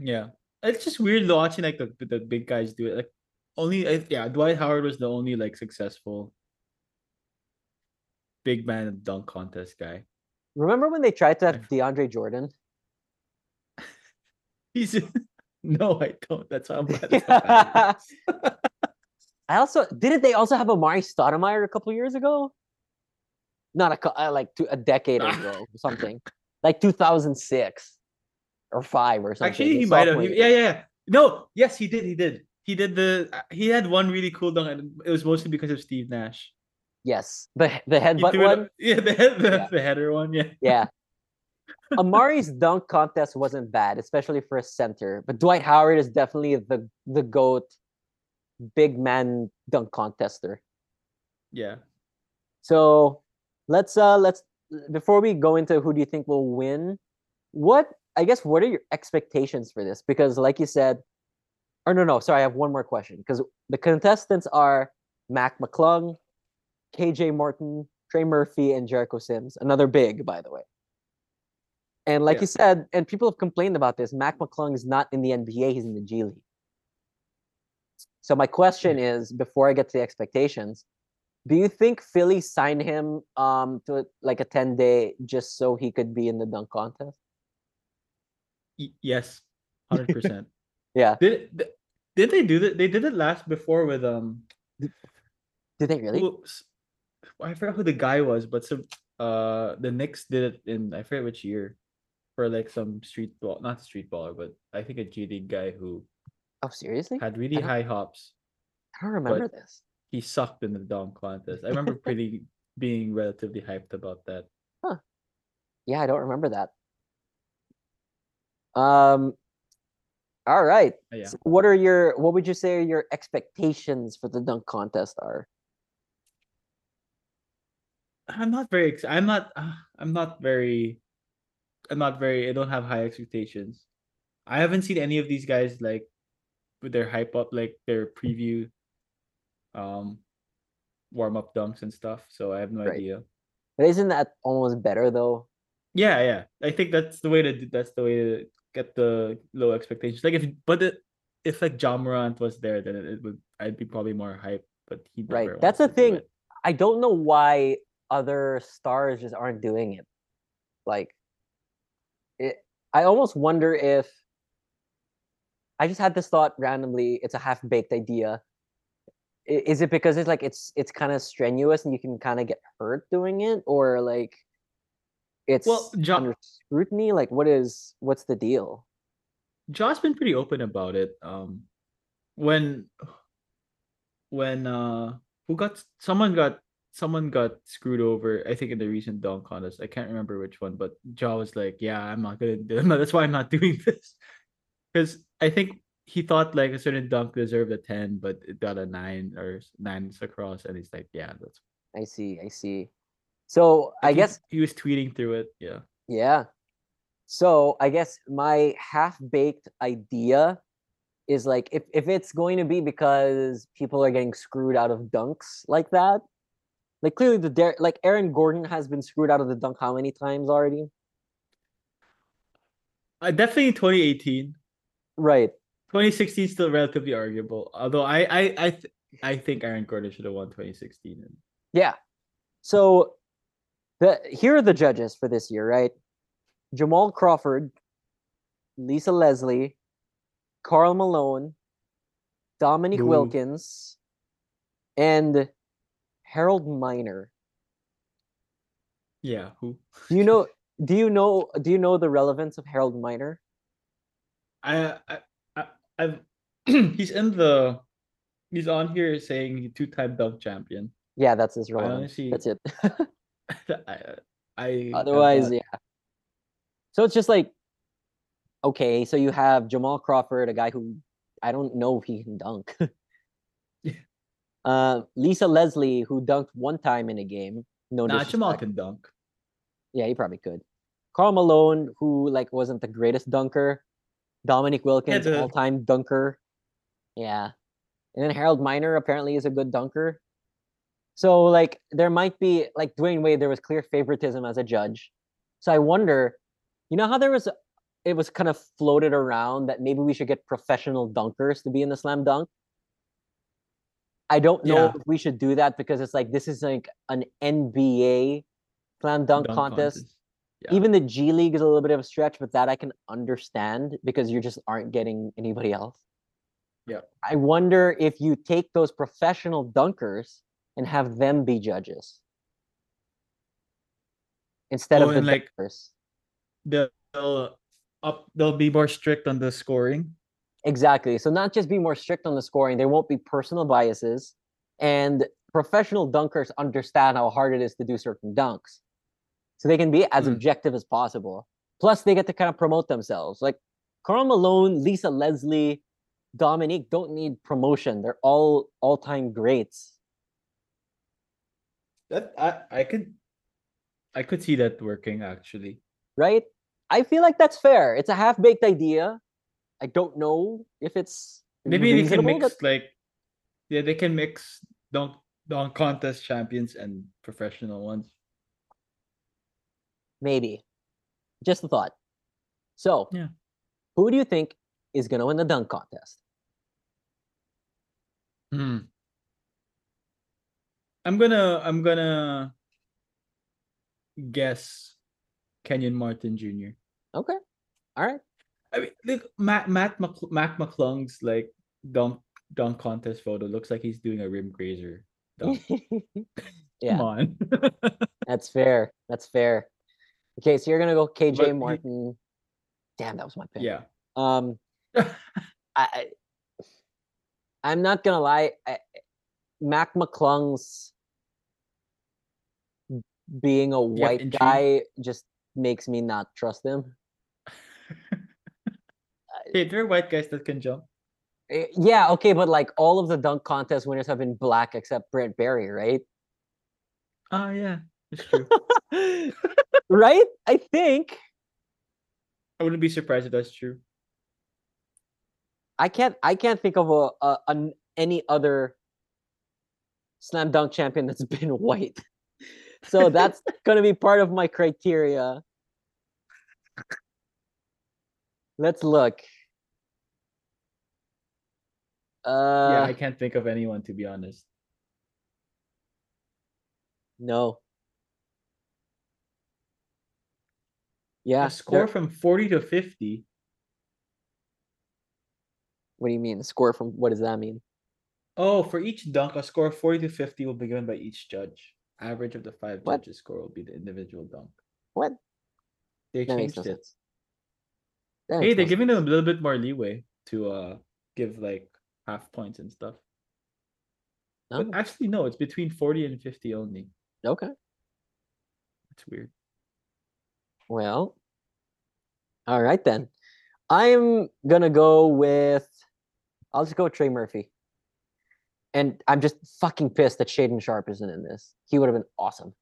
yeah. It's just weird watching like the the big guys do it. Like only I- yeah, Dwight Howard was the only like successful big man dunk contest guy.
remember when they tried to have deandre jordan
He's no, I don't. That's how I'm glad it's not happening.
i also didn't they also have Amar'e Stoudemire a couple years ago not a uh, like two, a decade ago or something like 2006 or 5 or something
Actually, he might have.
sophomore
he-
year.
yeah, yeah. No, yes, he did. He did. He did the. He had one really cool dunk, and it was mostly because of Steve Nash.
Yes, the the
He
headbutt
threw it-
one.
yeah, the head, the,
Yeah.
the header one. Yeah.
Yeah. Amar'e's dunk contest wasn't bad, especially for a center. But Dwight Howard is definitely the the goat, big man dunk contester.
Yeah.
So let's uh let's before we go into who do you think will win, what I guess what are your expectations for this? Because like you said, or no no sorry I have one more question because the contestants are Mac McClung, KJ Martin, Trey Murphy, and Jericho Sims. Another big by the way. And like
Yeah.
you said, and people have complained about this, Mac McClung is not in the NBA; he's in the G League. So my question is, before I get to the expectations, do you think Philly signed him um to like a 10 day just so he could be in the dunk contest?
Yes. Hundred percent.
Yeah.
Did did they do that? They did it last before with um.
Did they really?
who- I forgot who the guy was, but some uh the Knicks did it in I forget which year, for like some street ball, not street baller, but I think a G League guy who
Oh, seriously?
had really high hops.
I don't remember this.
He sucked in the dunk contest. I remember pretty being relatively hyped about that. Huh.
Yeah, I don't remember that. Um all right.
Yeah.
So what are your what would you say are your expectations for the dunk contest are?
I'm not very. Ex- I'm not. Uh, I'm not very. I'm not very. I don't have high expectations. I haven't seen any of these guys like with their hype up, like their preview. Um, warm up dunks and stuff. So I have no
Right.
idea.
But isn't that almost better though?
Yeah, yeah. I think that's the way to do, that's the way to get the low expectations. Like if but it, if like Ja Morant was there, then it, would I'd be probably more hyped. But he
Right, that's the thing. I don't know why other stars just aren't doing it. Like it I almost wonder if I just had this thought randomly, it's a half-baked idea. Is it because it's like it's it's kind of strenuous and you can kind of get hurt doing it or like it's
Well, Jo-
under scrutiny? Like what is what's the deal?
Josh's been pretty open about it. Um, when when uh who got someone got someone got screwed over. I think in the recent dunk contest. I can't remember which one, but Ja was like, "Yeah, I'm not gonna. do That's why I'm not doing this." Because I think he thought like a certain dunk deserved a ten, but it got a nine or s- nine across, and he's like, "Yeah, that's."
I see, I see. So I guess
he was tweeting through it. Yeah.
Yeah. So I guess my half-baked idea is like if, if it's going to be because people are getting screwed out of dunks like that, like clearly the Dar- like Aaron Gordon has been screwed out of the dunk how many times already?
Uh, definitely 2018.
Right.
2016 is still relatively arguable. Although I I I th- I think Aaron Gordon should have won 2016. And
Yeah. So the here are the judges for this year, right? Jamal Crawford, Lisa Leslie, Karl Malone, Dominique
Boo.
Wilkins, and Harold Miner.
yeah, who?
Do you know do you know do you know the relevance of Harold Miner?
I I, I I've he's in the he's on here saying two-time dunk champion.
Yeah, that's his relevance.
honestly-
That's it.
I, I
Otherwise,
have
yeah. So it's just like okay, so you have Jamal Crawford, a guy who I don't know if he can dunk.
Yeah.
uh, Lisa Leslie, who dunked one time in a game. No
nah. Jamal can dunk.
Yeah, he probably could. Karl Malone, who like wasn't the greatest dunker. Dominique Wilkins, all-time dunker. Yeah. And then Harold Miner apparently is a good dunker. So like there might be like Dwyane Wade, there was clear favoritism as a judge. So I wonder, you know how there was it was kind of floated around that maybe we should get professional dunkers to be in the slam dunk. I don't know
Yeah.
if we should do that because it's like this is like an NBA slam dunk, contest
Yeah.
even the G League is a little bit of a stretch, but that I can understand because you just aren't getting anybody else.
Yeah.
I wonder if you take those professional dunkers and have them be judges instead
Oh,
of the
and, like,
dunkers.
They'll up they'll be more strict on the scoring.
Exactly. So not just be more strict on the scoring, there won't be personal biases, and professional dunkers understand how hard it is to do certain dunks, so they can be as
Mm.
objective as possible. Plus, they get to kind of promote themselves. Like Karl Malone, Lisa Leslie, Dominique don't need promotion. They're all all-time greats.
That I I could I could see that working actually.
right? I feel like that's fair. It's a half-baked idea. I don't know if it's
Maybe they can mix
but
like yeah, they can mix dunk dunk contest champions and professional ones.
maybe. Just a thought. So,
Yeah.
who do you think is going to win the dunk contest?
Hmm. I'm gonna I'm gonna guess Kenyon Martin Jr.
Okay. All right.
I mean, look, Matt Matt Mc, Mac McClung's like dunk dunk contest photo looks like he's doing a rim grazer. Dunk.
yeah,
Come on.
that's fair. That's fair. Okay, so you're to go KJ
But
Martin. Damn, that was my pick.
yeah.
Um I, I I'm not gonna lie. I, Mac McClung's being a white
intrigue?
guy just makes me not trust him.
Hey, there are white guys that can jump.
Eh, Yeah, okay, but like all of the dunk contest winners have been black except Brent Barry, right?
Oh yeah, it's true.
right? I think
I wouldn't be surprised if that's true.
I can't. I can't think of a, a an any other slam dunk champion that's been white. So that's gonna be part of my criteria. Let's look. Uh,
yeah, I can't think of anyone to be honest.
no. Yeah.
a score from 40 to 50.
What do you mean? Score from what does that mean?
Oh, for each dunk, a score of 40 to 50 will be given by each judge. Average of the five
What?
judges' score will be the individual dunk.
What?
They
That makes
changed
no
it.
sense. That
Hey,
makes
they're
no
giving them a little bit more leeway to uh give like half points and stuff.
sense.
But actually, no, it's between 40 and 50 only.
Oh, okay.
It's weird.
Well, all right then. I'm gonna go with. I'll just go with Trey Murphy. And I'm just fucking pissed that Shaedon Sharpe isn't in this. He would have been awesome.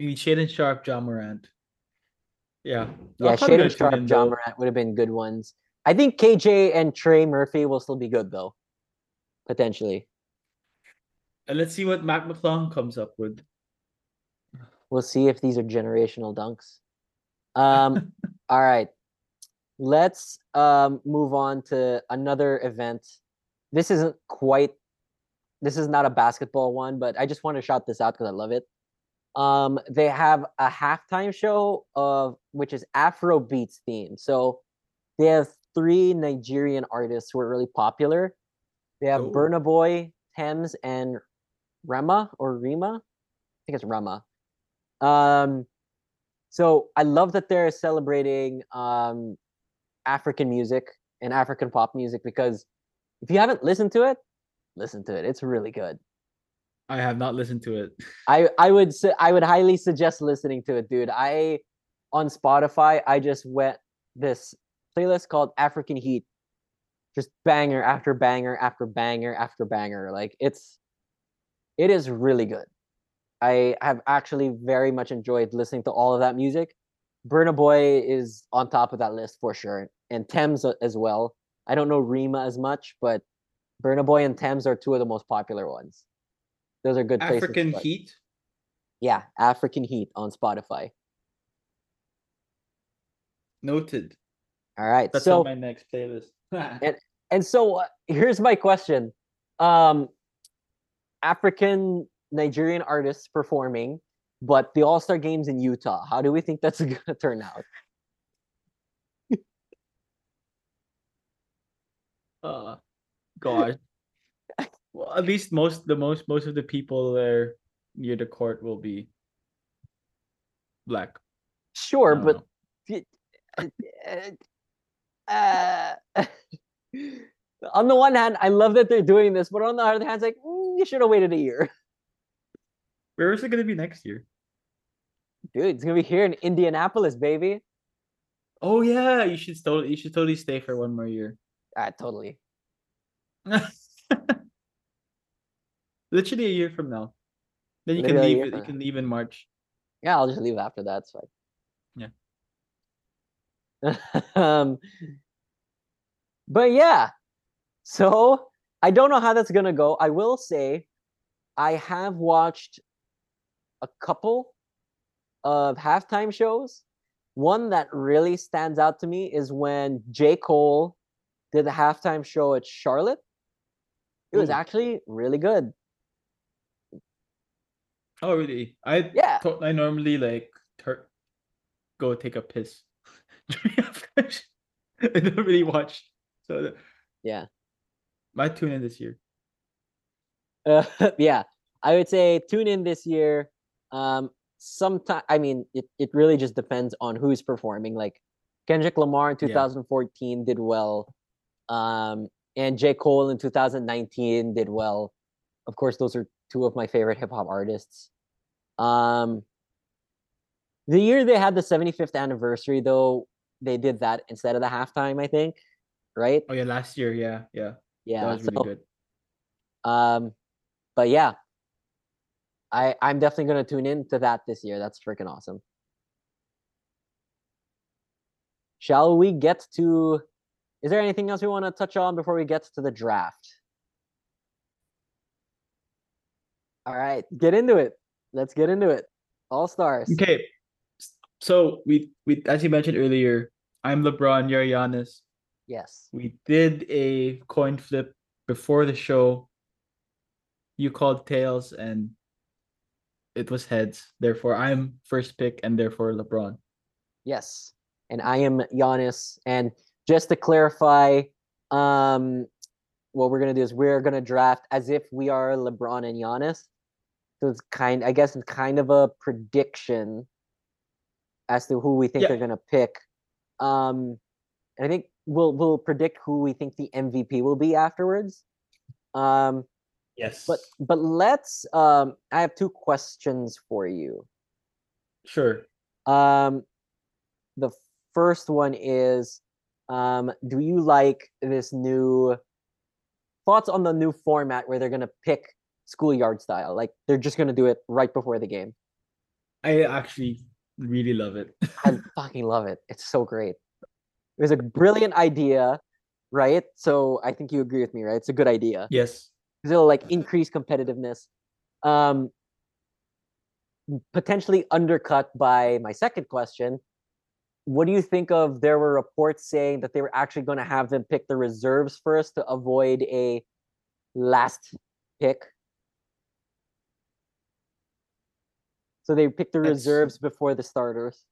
You need Shaedon Sharpe, Ja Morant. Yeah.
Yeah,
I'll probably go
Shaedon
Sharpe,
Ja
though.
Morant would have been good ones. I think KJ and Trey Murphy will still be good though. Potentially.
And let's see what Mac McClung comes up with.
We'll see if these are generational dunks. Um, all right. Let's um move on to another event. This isn't quite this is not a basketball one, but I just want to shout this out because I love it. Um, they have a halftime show of which is Afro beats themed. So they have three Nigerian artists who are really popular. They have
Oh.
Burna Boy, Tems, and Rema or Rima. I think it's Rema. Um, so I love that they're celebrating um, African music and African pop music because if you haven't listened to it, listen to it. It's really good.
I have not listened to it.
I I would I would highly suggest listening to it, dude. I on Spotify I just went this playlist called African Heat, just banger after banger after banger after banger. Like it's it is really good. I have actually very much enjoyed listening to all of that music. Burna Boy is on top of that list for sure, and Tems as well. I don't know Rima as much, but Burna Boy and Tems are two of the most popular ones. Those are good places.
African
start.
Heat.
Yeah, African Heat on Spotify.
Noted.
All right.
That's
so
on my next playlist.
and so uh, here's my question. Um African Nigerian artists performing, but the All-Star games in Utah. How do we think that's going to turn out?
Uh, gosh. Well, at least most the most most of the people there near the court will be black.
Sure, but uh, on the one hand, I love that they're doing this, but on the other hand, it's like mm, you should have waited a year.
where is it gonna be next year?
Dude, it's gonna be here in Indianapolis, baby.
Oh yeah, you should totally you should totally stay for one more year.
Ah, totally.
Literally a year from now. Then you can
Literally a
leave.
year
it-
from
You
now.
can leave in March.
Yeah, I'll just leave after that. It's fine.
Yeah.
um, but yeah, so I don't know how that's gonna go. I will say, I have watched a couple of halftime shows. One that really stands out to me is when J. Cole did the halftime show at Charlotte. It was
Ooh.
actually really good.
Oh really? I
Yeah.
to- I normally like tur- go take a piss. I don't really watch. So the-
Yeah.
might tune in this year.
Uh, yeah, I would say tune in this year. Um, sometime, I mean, it, it really just depends on who's performing. Like Kendrick Lamar in
Yeah.
2014 did well, um, and J. Cole in 2019 did well. Of course, those are two of my favorite hip hop artists. Um, the year they had the 75th anniversary, though, they did that instead of the halftime. I think, right?
Oh yeah, last year, yeah, yeah.
Yeah,
that was really good.
Um, but yeah, I I'm definitely gonna tune in to that this year. That's freaking awesome. Shall we get to? Is there anything else we want to touch on before we get to the draft? All right, get into it. Let's get into it. All stars.
Okay. So we we as you mentioned earlier, I'm LeBron, you're Giannis.
Yes.
We did a coin flip before the show. You called tails and it was heads. Therefore, I'm first pick and therefore LeBron.
Yes. And I am Giannis. And just to clarify, um, what we're gonna do is we're gonna draft as if we are LeBron and Giannis. So it's kind I guess it's kind of a prediction as to who we think
Yeah.
they're gonna pick. Um and I think we'll we'll predict who we think the MVP will be afterwards. Um
Yes.
but but let's um I have two questions for you.
sure.
Um, the first one is, um, do you like this new thoughts on the new format where they're gonna pick schoolyard style? Like they're just gonna do it right before the game.
I actually really love it.
I fucking love it. It's so great. It was a brilliant idea, right? So I think you agree with me, right? It's a good idea.
yes.
'Cause it'll like increase competitiveness. Um, potentially undercut by my second question. What do you think of there were reports saying that they were actually going to have them pick the reserves first to avoid a last pick? So they picked the
That's-
reserves before the starters.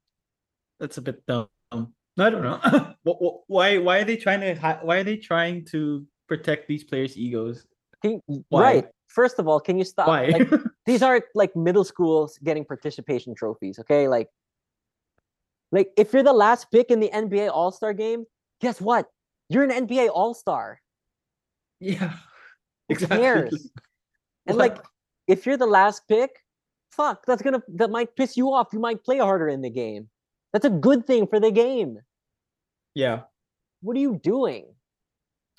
That's a bit dumb. No, I don't know. Wh- wh- why why are they trying to why are they trying to protect these players' egos?
You- right. First of all, can you stop?
Why?
Like, these aren't like middle schools getting participation trophies, okay? Like, like if you're the last pick in the NBA All Star game, guess what? You're an NBA All Star.
yeah.
Who cares? And like, if you're the last pick, fuck, that's gonna that might piss you off. You might play harder in the game. That's a good thing for the game.
yeah.
What are you doing?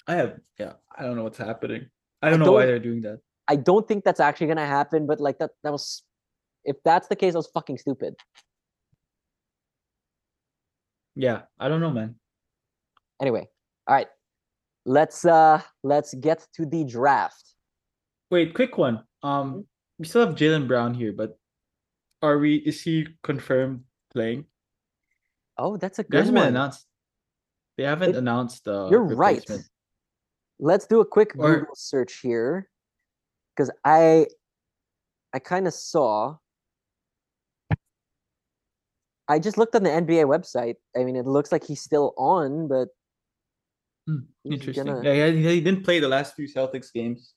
I have yeah, I don't know what's happening. I don't know why
don't-
they're doing that.
I don't think that's actually gonna happen, but like that that was if that's the case, that was fucking stupid.
Yeah, I don't know, man.
Anyway, all right. Let's uh let's get to the draft.
Wait, quick one. Um, we still have Jaylen Brown here, but are we? Is he confirmed playing?
Oh, that's a good
been
one.
announced. They haven't
It-
announced. Uh,
You're right. Let's do a quick
Or-
Google search here, because I, I kind of saw. I just looked on the NBA website. I mean, it looks like he's still on, but
Hmm, Interesting.
gonna-
Yeah, he, didn't play the last few Celtics games.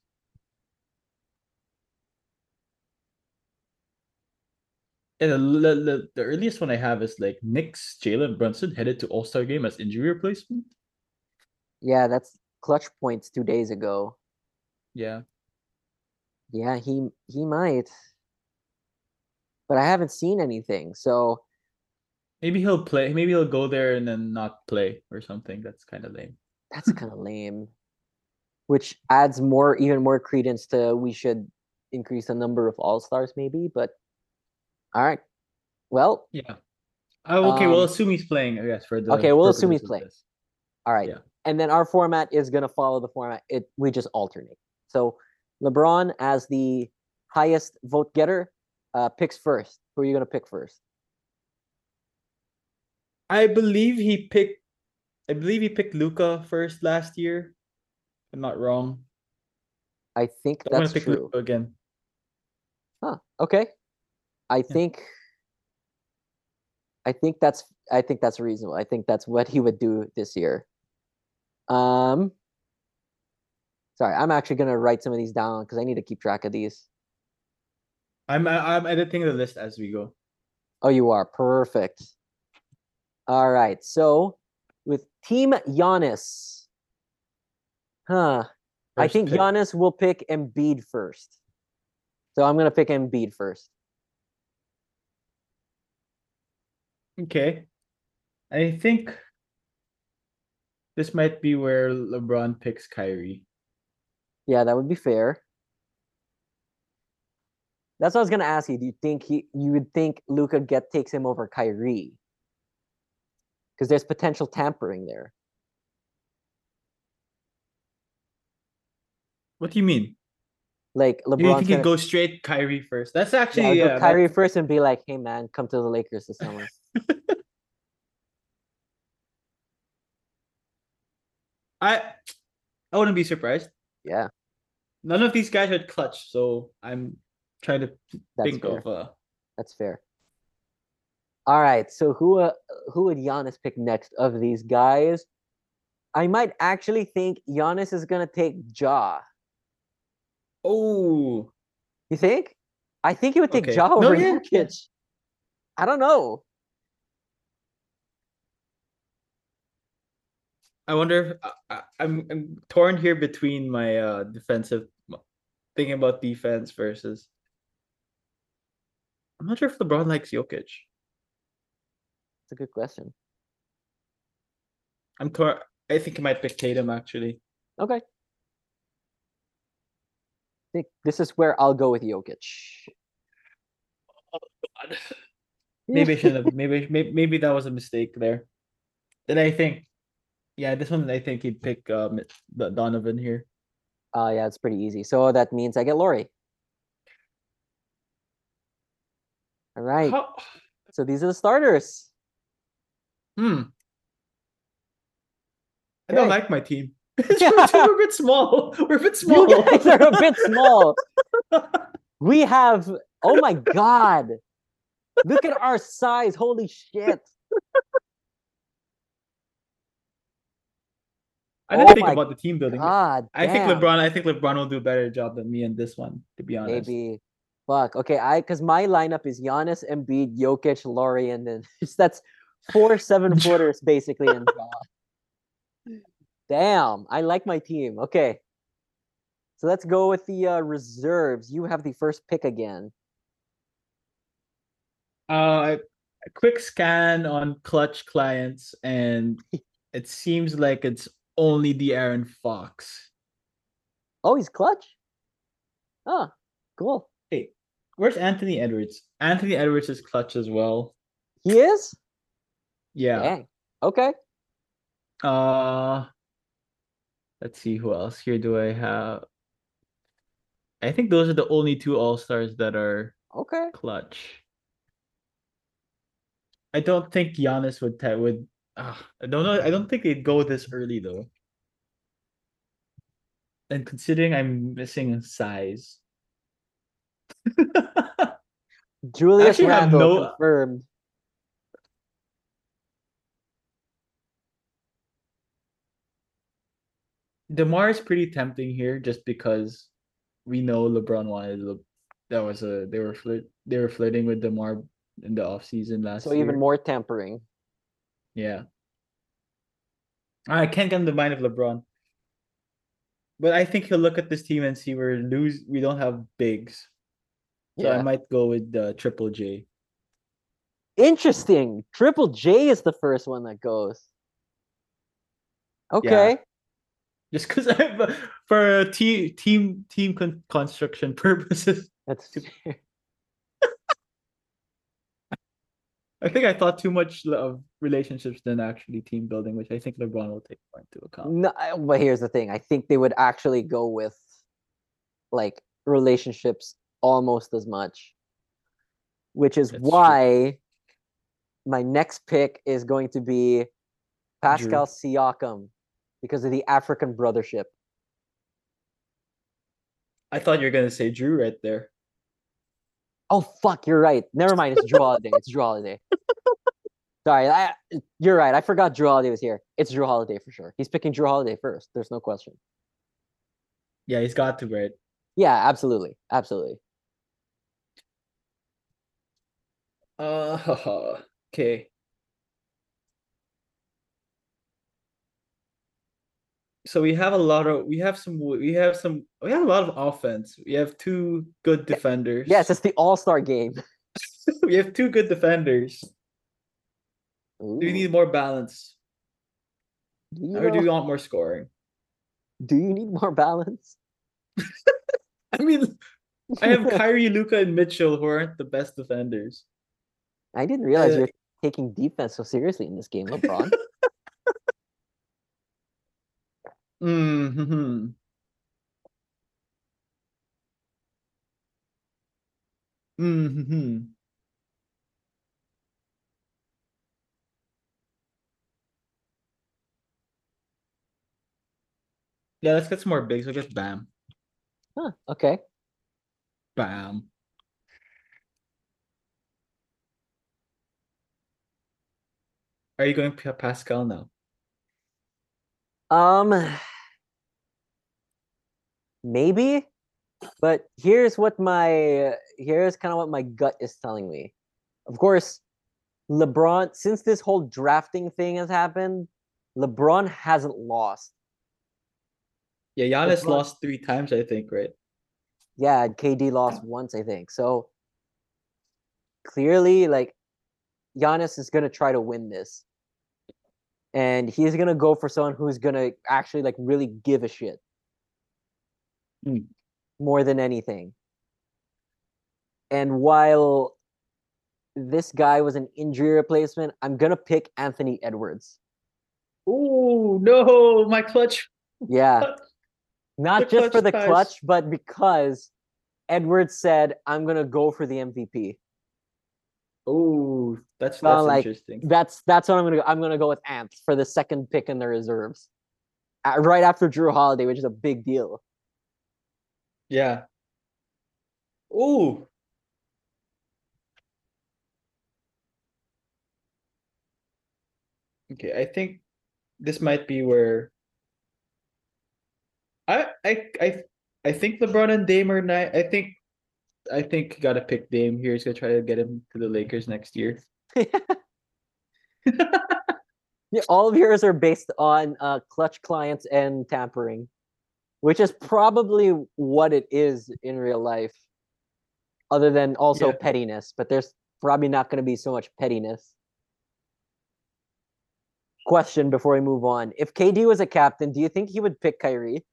And the, the, the, the earliest one I have is like Knicks Jalen Brunson headed to All Star game as injury replacement.
yeah, that's clutch points two days ago.
Yeah.
Yeah, he he might, but I haven't seen anything. So
Maybe he'll play. Maybe he'll go there and then not play or something. That's kind of lame.
that's kind of lame. Which adds more, even more credence to we should increase the number of all stars, maybe. But all right, well,
Yeah. Oh, okay. we'll
Um,
assume he's playing. I guess for the.
okay, we'll assume he's playing.
this.
all right.
Yeah.
And then our format is gonna follow the format. It we just alternate. So LeBron as the highest vote getter uh, picks first. Who are you gonna pick first?
I believe he picked. I believe he picked Luka first last year. if I'm not wrong.
I think
I'm gonna
that's
pick
true.
Luka again.
Huh. Okay. I think I think that's I think that's reasonable. I think that's what he would do this year. Um Sorry, I'm actually going to write some of these down cuz I need to keep track of these.
I'm I'm editing the list as we go.
Oh, you are. Perfect. All right. So, with team Giannis. Huh. I think
pick.
Giannis will pick Embiid first. So, I'm going to pick Embiid first.
Okay. I think this might be where LeBron picks Kyrie.
Yeah, that would be fair. That's what I was gonna ask you. Do you think he you would think Luka get takes him over Kyrie? Because there's potential tampering there.
What do you mean?
Like
You
LeBron's
think
gonna
go straight Kyrie first? That's
yeah,
actually yeah. that-
Kyrie first and be like, "Hey man, come to the Lakers this summer."
I I wouldn't be surprised.
Yeah,
None of these guys had clutch, so I'm trying to
that's
think
fair.
of uh
That's fair. All right, so who uh, who would Giannis pick next of these guys? I might actually think Giannis is gonna take Ja.
oh
You think? I think he would take
Okay.
Ja
No,
over
yeah.
Jokic. I don't know.
I wonder. I, I'm I'm torn here between my uh defensive, thinking about defense versus. I'm not sure if LeBron likes Jokic.
It's a good question.
I'm torn. I think I might pick Tatum actually.
Okay. I think this is where I'll go with Jokic.
Maybe I shouldn't have. Maybe maybe maybe that was a mistake there. Then I think, yeah, this one I think he'd pick um the Donovan here.
Uh yeah, it's pretty easy. So that means I get Lauri. All right.
How-
So these are the starters.
Hmm. I don't like my team. we're a bit small. We're a bit small.
You guys are a bit small. We have oh my god. Look at our size. Holy shit.
I didn't
Oh
think about the team building.
God.
I think. LeBron. I think LeBron will do a better job than me in this one. To be honest,
Maybe. Fuck. Okay, I because my lineup is Giannis, Embiid, Jokic, Lauri, and then that's four seven footers basically in. Damn, I like my team. Okay. So let's go with the uh, reserves. You have the first pick again.
Uh, a quick scan on Clutch clients, and it seems like it's only De'Aaron Fox.
Oh, he's clutch. Oh, cool.
Hey, where's Anthony Edwards? Anthony Edwards is clutch as well.
He is?
Yeah.
Dang. Okay.
Uh let's see who else here do I have. I think those are the only two all-stars that are
Okay.
clutch. I don't think Giannis would ta- would uh, I don't know. I don't think they'd go this early though. And considering I'm missing size.
Julius
actually have
Randle
no-
confirmed.
DeMar is pretty tempting here just because we know LeBron wanted Le- that was a they were flirt they were flirting with DeMar in the offseason last
So
year.
even more tampering.
Yeah. I can't get in the mind of LeBron. But I think he'll look at this team and see we're lose we don't have bigs. So I might go with uh, Triple J.
Interesting. Triple J is the first one that goes. Okay.
Just because I for team team team con- construction purposes.
That's fair.
I think I thought too much of relationships than actually team building, which I think LeBron will take more into account.
No, but here's the thing. I think they would actually go with like relationships almost as much, which is
That's true.
why my next pick is going to be Pascal Siakam because of the African brothership.
I thought you were gonna say Jrue right there.
Oh fuck, you're right. Never mind. It's Jrue Holiday. It's Jrue Holiday. Sorry, I, you're right. I forgot Jrue Holiday was here. It's Jrue Holiday for sure. He's picking Jrue Holiday first. There's no question.
Yeah, he's got to, right?
Yeah, absolutely, absolutely.
Uh, okay. So we have a lot of we have some we have some we have a lot of offense. We have two good defenders.
Yes, it's the All Star game.
we have two good defenders. Do you
Ooh,
need more balance,
do you,
or do you want more scoring?
do you need more balance?
I mean, I have Kyrie, Luka, and Mitchell who aren't the best defenders.
I didn't realize
Uh,
you're taking defense so seriously in this game, LeBron.
Hmm. hmm Yeah, let's get some more bigs. We'll get Bam.
Huh, okay.
Bam. Are you going Pa- Pascal now?
Um, maybe, but here's what my here's kind of what my gut is telling me. Of course, LeBron, since this whole drafting thing has happened, LeBron hasn't lost.
Yeah, Giannis
LeBron-
lost three times, I think, right?
Yeah, KD lost once, I think. So clearly, like Giannis is gonna try to win this. And he's gonna go for someone who's gonna actually like really give a shit.
Mm.
More than anything. And while this guy was an injury replacement, I'm gonna pick Anthony Edwards.
Oh no, my clutch.
Yeah. Not just for the
ties.
clutch, but because Edwards said, I'm gonna go for the MVP.
Oh, that's that's
like,
interesting.
That's that's what I'm gonna go. I'm gonna go with Ant for the second pick in the reserves. Uh, right after Jrue Holiday, which is a big deal.
Yeah. Oh. Okay, I think this might be where I I I I think LeBron and Dame are nice. I think I think you gotta pick Dame here. He's gonna try to get him to the Lakers next year.
Yeah, all of yours are based on uh, Klutch clients and tampering, which is probably what it is in real life. Other than also
Yeah.
pettiness, but there's probably not going to be so much pettiness. Question before we move on: If KD was a captain, do you think he would pick Kyrie?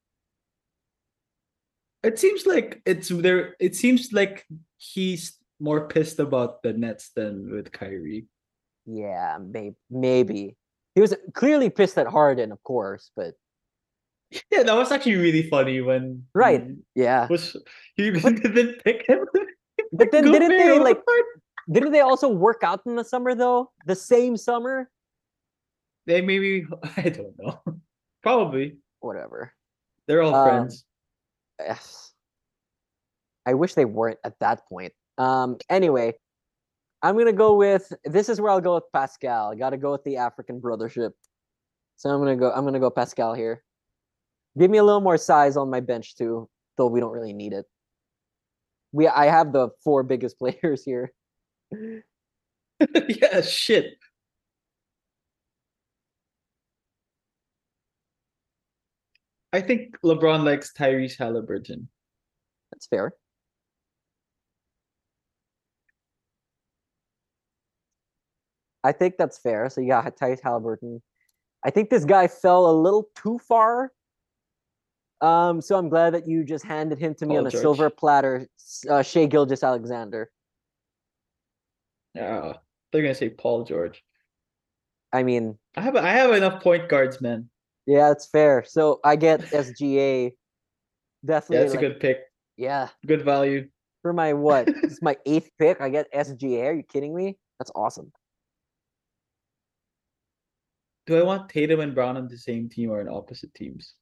It seems like it's there. It seems like he's more pissed about the Nets than with Kyrie.
Yeah, maybe. Maybe he was clearly pissed at Harden, of course, but
Yeah, that was actually really funny when
Right. yeah.
was he didn't pick him.
But then didn't they like? Didn't they also work out in the summer though? The same summer?
They maybe I don't know. Probably
Whatever.
they're all
Um,
friends.
Yes. I wish they weren't at that point. Um. Anyway, I'm gonna go with this is where I'll go with Pascal. I gotta go with the African brothership. So I'm gonna go. I'm gonna go Pascal here. Give me a little more size on my bench too, though we don't really need it. We I have the four biggest players here.
yeah, shit. I think LeBron likes Tyrese Halliburton.
That's fair. I think that's fair. So you got Tyrese Halliburton. I think this guy fell a little too far. Um, so I'm glad that you just handed him to me
Paul
on a
George.
silver platter, uh, Shai Gilgeous Alexander.
Yeah, they're gonna say Paul George.
I mean,
I have I have enough point guards, man.
Yeah, it's fair. So I get SGA. Definitely,
Yeah, it's a good pick.
yeah.
Good value.
For my what? it's my eighth pick. I get SGA. Are you kidding me? That's awesome.
Do I want Tatum and Brown on the same team or on opposite teams?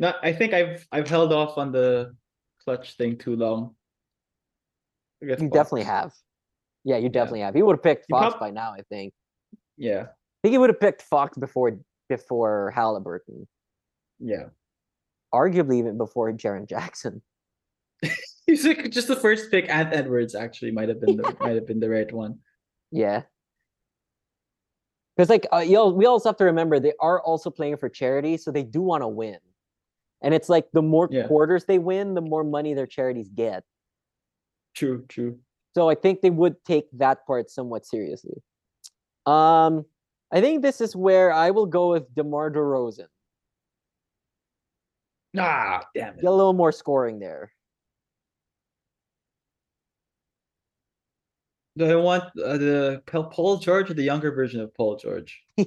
No, I think I've I've held off on the Klutch thing too long. I guess
You
Fox.
definitely have. Yeah, you definitely have. He would have picked Fox
prob-
by now, I think.
Yeah,
I think he would have picked Fox before before Halliburton.
yeah.
Arguably even before Jaren Jackson.
He's like just the first pick. Ant Edwards actually might have been the might have been the right one.
Yeah. Because like uh, you we also have to remember they are also playing for charity, so they do want to win. And it's like the more
Yeah.
quarters they win, the more money their charities get.
True, true.
So I think they would take that part somewhat seriously. Um, I think this is where I will go with DeMar DeRozan.
Ah, damn it.
Get a little more scoring there.
Do I want uh, the Paul Paul George or the younger version of Paul George?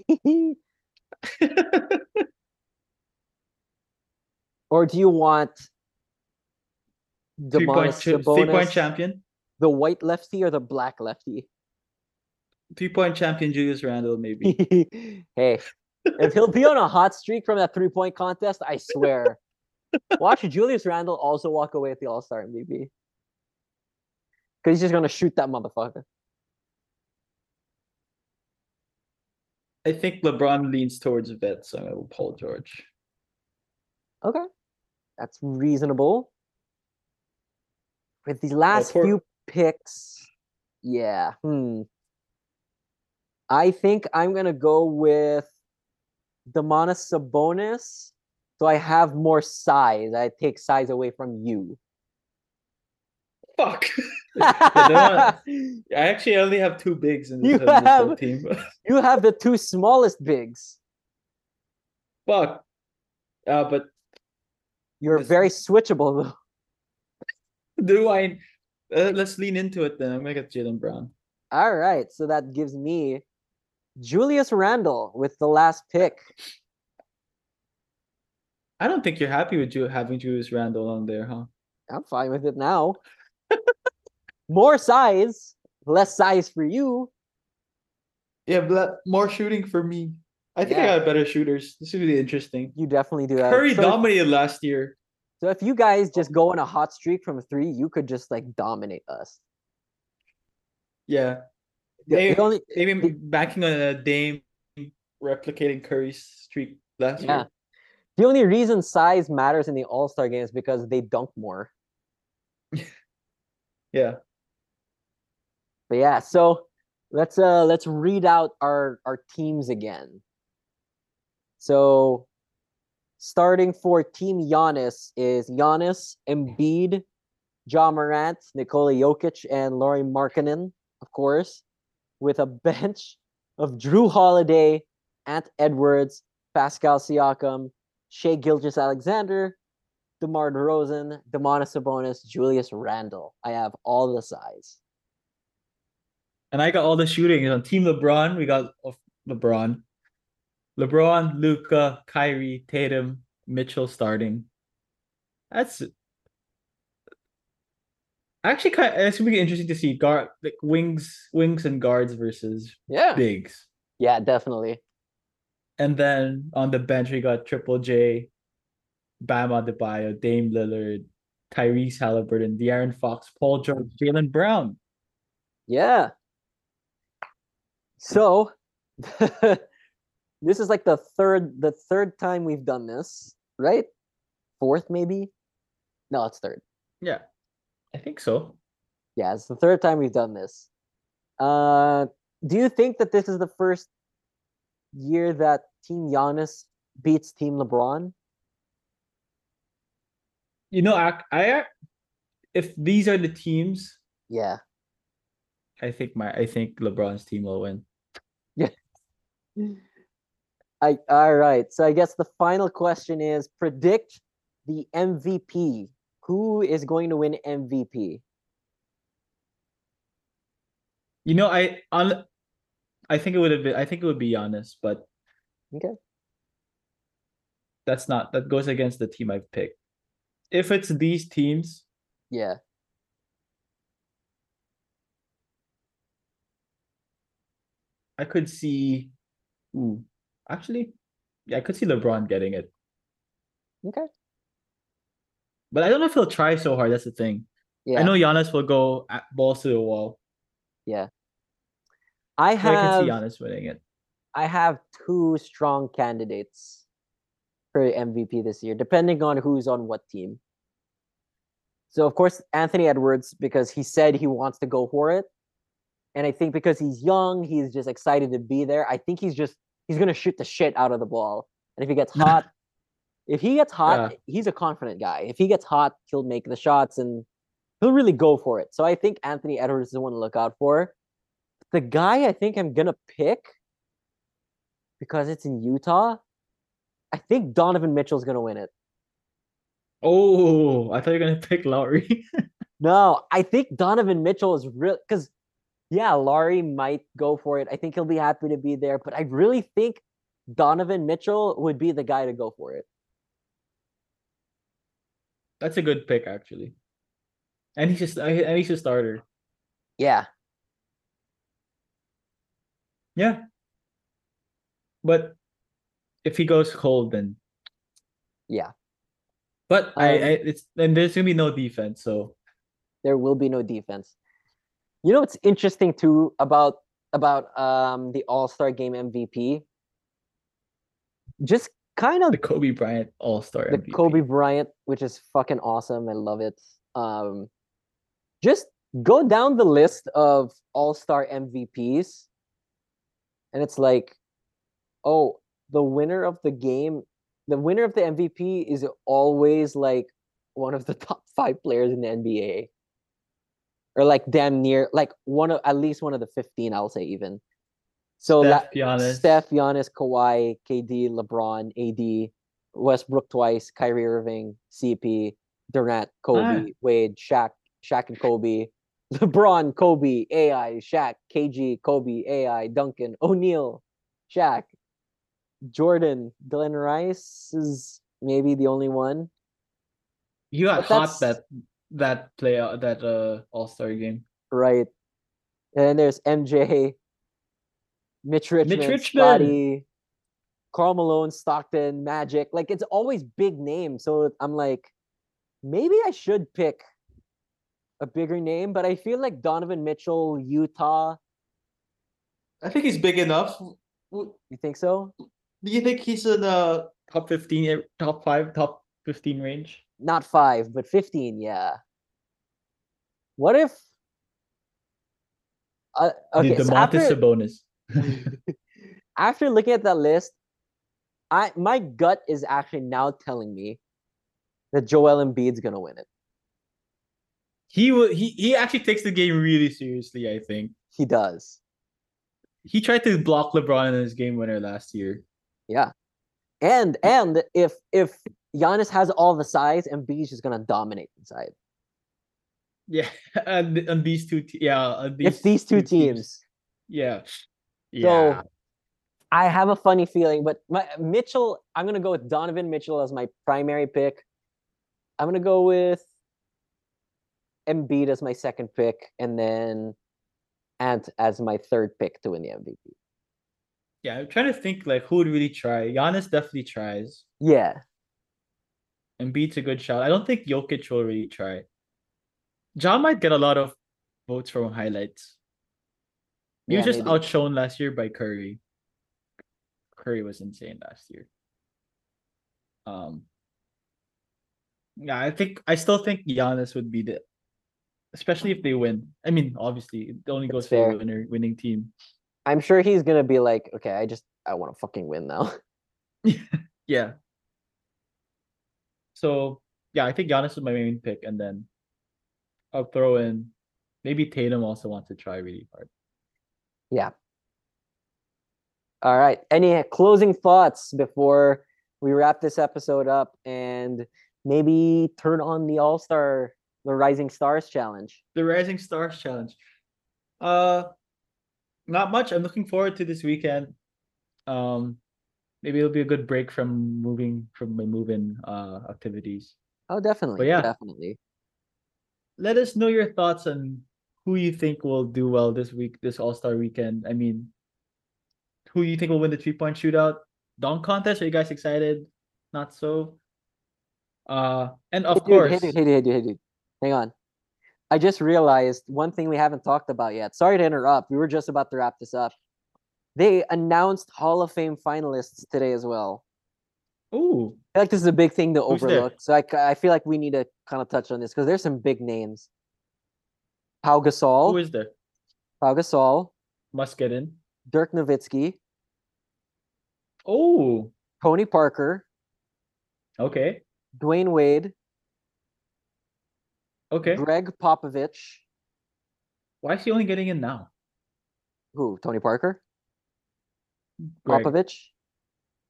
or do you want
three point
Demonis
three point champion.
the white lefty or the black lefty?
Three point champion Julius Randle, maybe.
hey, if he'll be on a hot streak from that three point contest, I swear. Watch Julius Randle also walk away with the All Star MVP. Because he's just gonna shoot that motherfucker.
I think LeBron leans towards vet, so I'm gonna Paul George.
Okay, that's reasonable. With these last few picks, yeah. Hmm. I think I'm gonna go with Domantas Sabonis. So I have more size. I take size away from you.
Fuck. I actually only have two bigs in
You
this whole
have-
team.
have the two smallest bigs.
Fuck. Uh, but
You're very switchable though.
do I? Uh, let's lean into it then. I'm gonna get Jaylen Brown.
All right, so that gives me Julius Randle with the last pick.
I don't think you're happy with you having Julius Randle on there, huh?
I'm fine with it now. More size, less size for you.
Yeah, but more shooting for me. I think
Yeah.
I got better shooters. This is really interesting.
You definitely do that.
Curry
so, if,
dominated last year.
so if you guys just go on a hot streak from three, you could just like dominate us.
Yeah,
The-
They-
the only-
maybe
the-
banking on a Dame replicating Curry's streak last
yeah.
year.
The only reason size matters in the All Star game is because they dunk more.
Yeah.
But yeah, so let's uh let's read out our our teams again. So starting for Team Giannis is Giannis, Embiid, Ja Morant, Nikola Jokic, and Lauri Markkanen, of course, with a bench of Jrue Holiday, Ant Edwards, Pascal Siakam, Shai Gilgeous Alexander, DeMar DeRozan, Domantas Sabonis, Julius Randle. I have all the size.
And I got all the shooting on Team LeBron. We got oh, LeBron, LeBron, Luka, Kyrie, Tatum, Mitchell starting. That's actually kind. It's gonna be interesting to see guard like wings, wings and guards versus
Yeah.
bigs.
Yeah, definitely.
And then on the bench we got Triple J, Bam Adebayo, Dame Lillard, Tyrese Halliburton, De'Aaron Fox, Paul George, Jaylen Brown.
Yeah. So this is like the third the third time we've done this, right? Fourth maybe? No, it's third.
Yeah, I think so.
Yeah, it's the third time we've done this. Uh do you think that this is the first year that Team Giannis beats Team LeBron?
You know, I, I if these are the teams,
Yeah.
I think my I think LeBron's team will win. Yeah.
I all right. So I guess the final question is predict the MVP. Who is going to win MVP?
You know, I on I think it would have been I think it would be Giannis, but
Okay.
that's not that goes against the team I've picked. If it's these teams,
Yeah.
I could see ooh, actually, yeah, I could see LeBron getting it.
Okay.
But I don't know if he'll try so hard. That's the thing.
Yeah.
I know Giannis will go at balls to the wall.
I
But I can see Giannis winning it.
I have two strong candidates for MVP this year, depending on who's on what team. So of course Anthony Edwards because he said he wants to go for it. And I think because he's young, he's just excited to be there. I think he's just he's gonna shoot the shit out of the ball. And if he gets hot, if he gets hot, he's a confident guy. If he gets hot, he'll make the shots and he'll really go for it. So I think Anthony Edwards is the one to look out for. The guy I think I'm gonna pick because it's in Utah. I think Donovan Mitchell's gonna win it.
Oh, I thought you were gonna pick Lauri.
No, I think Donovan Mitchell is real because yeah, Lauri might go for it. I think he'll be happy to be there, but I really think Donovan Mitchell would be the guy to go for it.
That's a good pick, actually. And he's just and he's a starter.
Yeah.
Yeah. But if he goes cold, then
Yeah.
but I,
Um,
I it's and there's gonna be no defense, so
there will be no defense. You know what's interesting too about about um the All Star Game MVP? Just kind of
the Kobe Bryant All Star
the Kobe Bryant, which is fucking awesome. I love it. Um, just go down the list of All Star MVPs, and it's like, oh, the winner of the game, the winner of the MVP is always like one of the top five players in the NBA, or like damn near like one of at least one of the fifteen. I'll say even. So la-
Steph, Giannis.
Steph, Giannis, Kawhi, KD, LeBron, AD, Westbrook twice, Kyrie Irving, CP, Durant, Kobe, Wade, Shaq, Shaq and Kobe, LeBron, Kobe, AI, Shaq, KG, Kobe, AI, Duncan, O'Neal, Shaq, Jordan, Glen Rice is maybe the only one.
You got hot that that play uh, that uh All Star game.
Right. And then there's MJ, Mitch Richmond,
Richmond.
Scottie, Karl Malone, Stockton, Magic. Like it's always big names. So I'm like, maybe I should pick a bigger name, but I feel like Donovan Mitchell, Utah.
I think he's big enough.
You think so?
Do you think he's in uh
Top fifteen, eh, top five, top fifteen range.
Not five, but 15, yeah. What if uh, okay,
the
so
Domantas
after,
Sabonis.
After looking at that list, I my gut is actually now telling me that Joel Embiid's gonna win it.
he will. He he actually takes the game really seriously. I think
He does.
he tried to block LeBron in his game winner last year.
Yeah. And and if if Giannis has all the size, Embiid's just gonna dominate inside.
Yeah, and, and these two, te- yeah, and these
It's these two teams.
Yeah,
So
yeah.
I have a funny feeling, but my Mitchell, I'm gonna go with Donovan Mitchell as my primary pick. I'm gonna go with Embiid as my second pick, and then Ant as my third pick to win the MVP.
yeah, I'm trying to think like who would really try. Giannis definitely tries.
Yeah,
beats a good shot. I don't think Jokic will really try. John might get a lot of votes from highlights. He was
Yeah,
just
maybe.
outshone last year by Curry. Curry was insane last year. Um Yeah, I think I still think Giannis would be the especially if they win. I mean, obviously it only goes for the winner winning team.
I'm sure he's gonna be like, okay, I just I want to fucking win now.
Yeah. So yeah, I think Giannis is my main pick, and then I'll throw in maybe Tatum also wants to try really hard.
Yeah. All right. Any closing thoughts before we wrap this episode up and maybe turn on the All Star, the Rising Stars challenge?
The Rising Stars Challenge. Uh not much. I'm looking forward to this weekend. Um maybe it'll be a good break from moving from my move-in uh activities.
Oh, definitely.
But yeah.
Definitely.
Let us know your thoughts on who you think will do well this week, this All-Star weekend. I mean, who you think will win the three-point shootout? Dunk contest? Are you guys excited? Not so. Uh and of
Hey,
course
Hey, dude, hey, dude, hey, dude. Hang on. I just realized one thing we haven't talked about yet. Sorry to interrupt. We were just about to wrap this up. They announced Hall of Fame finalists today as well.
Ooh,
I feel like this is a big thing to
Who's there?
overlook. So I feel like we need to kind of touch on this because there's some big names. Pau Gasol,
who is there?
Pau Gasol,
Must get in.
Dirk Nowitzki,
Oh,
Tony Parker,
okay.
Dwyane Wade,
Okay.
Gregg Popovich.
Why is he only getting in now?
Who? Tony Parker?
Gregg.
Popovich?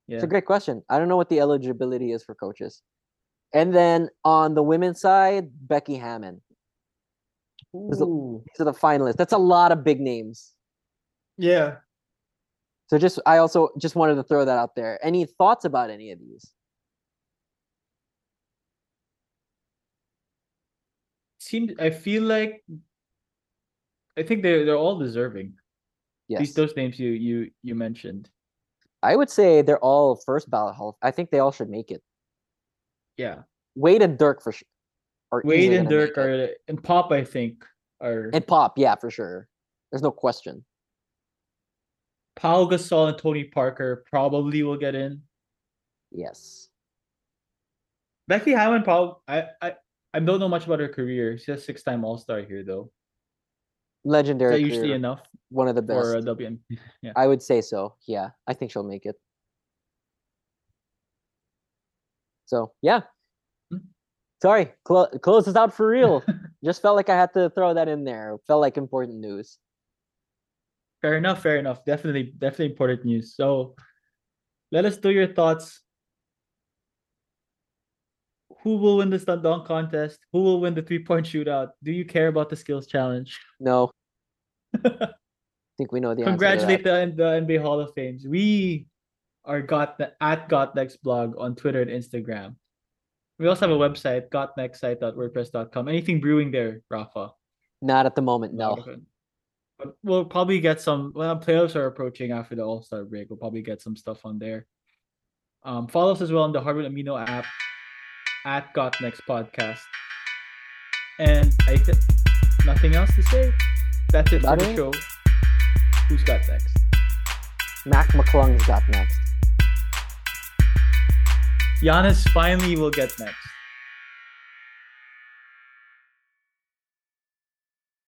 Yeah.
It's a great question. I don't know what the eligibility is for coaches. And then on the women's side, Becky Hammon. There's a-
Ooh.
These are the finalists. That's a lot of big names.
Yeah.
So just I also just wanted to throw that out there. Any thoughts about any of these?
Seems I feel like I think they they're all deserving.
Yes.
These those names you you you mentioned.
I would say they're all first ballot Hall. I think they all should make it.
Yeah.
Wade and Dirk for sure.
Wade and Dirk are and Pop, I think, are
and Pop, yeah, for sure. There's no question.
Pau Gasol and Tony Parker probably will get in.
Yes.
Becky Hammon, Paul, I I I don't know much about her career. She's a six-time All-Star here, though. Is
Legendary.
that usually
career,
enough
one of the best.
for a WN? Yeah.
I would say so. Yeah, I think she'll make it. So yeah. Sorry, clo- close this out for real. Just felt like I had to throw that in there. Felt like important news.
Fair enough, fair enough. Definitely, definitely important news. So let us know your thoughts. Who will win the stunt dunk contest? Who will win the three-point shootout? Do you care about the skills challenge?
No, I think we know the
Congratulate the, the NBA Hall of Fames. We are got the at Got Next blog on Twitter and Instagram. We also have a website, gotnextsite.wordpress.com. Anything brewing there, Rafa?
Not at the moment. No.
But we'll probably get some well playoffs are approaching after the All-Star break. We'll probably get some stuff on there. Um, follow us as well on the Harvard Amino app at Got Next Podcast. And I think nothing else to say. That's it for the show. Who's got next?
Mac McClung's got next.
Giannis finally will get next.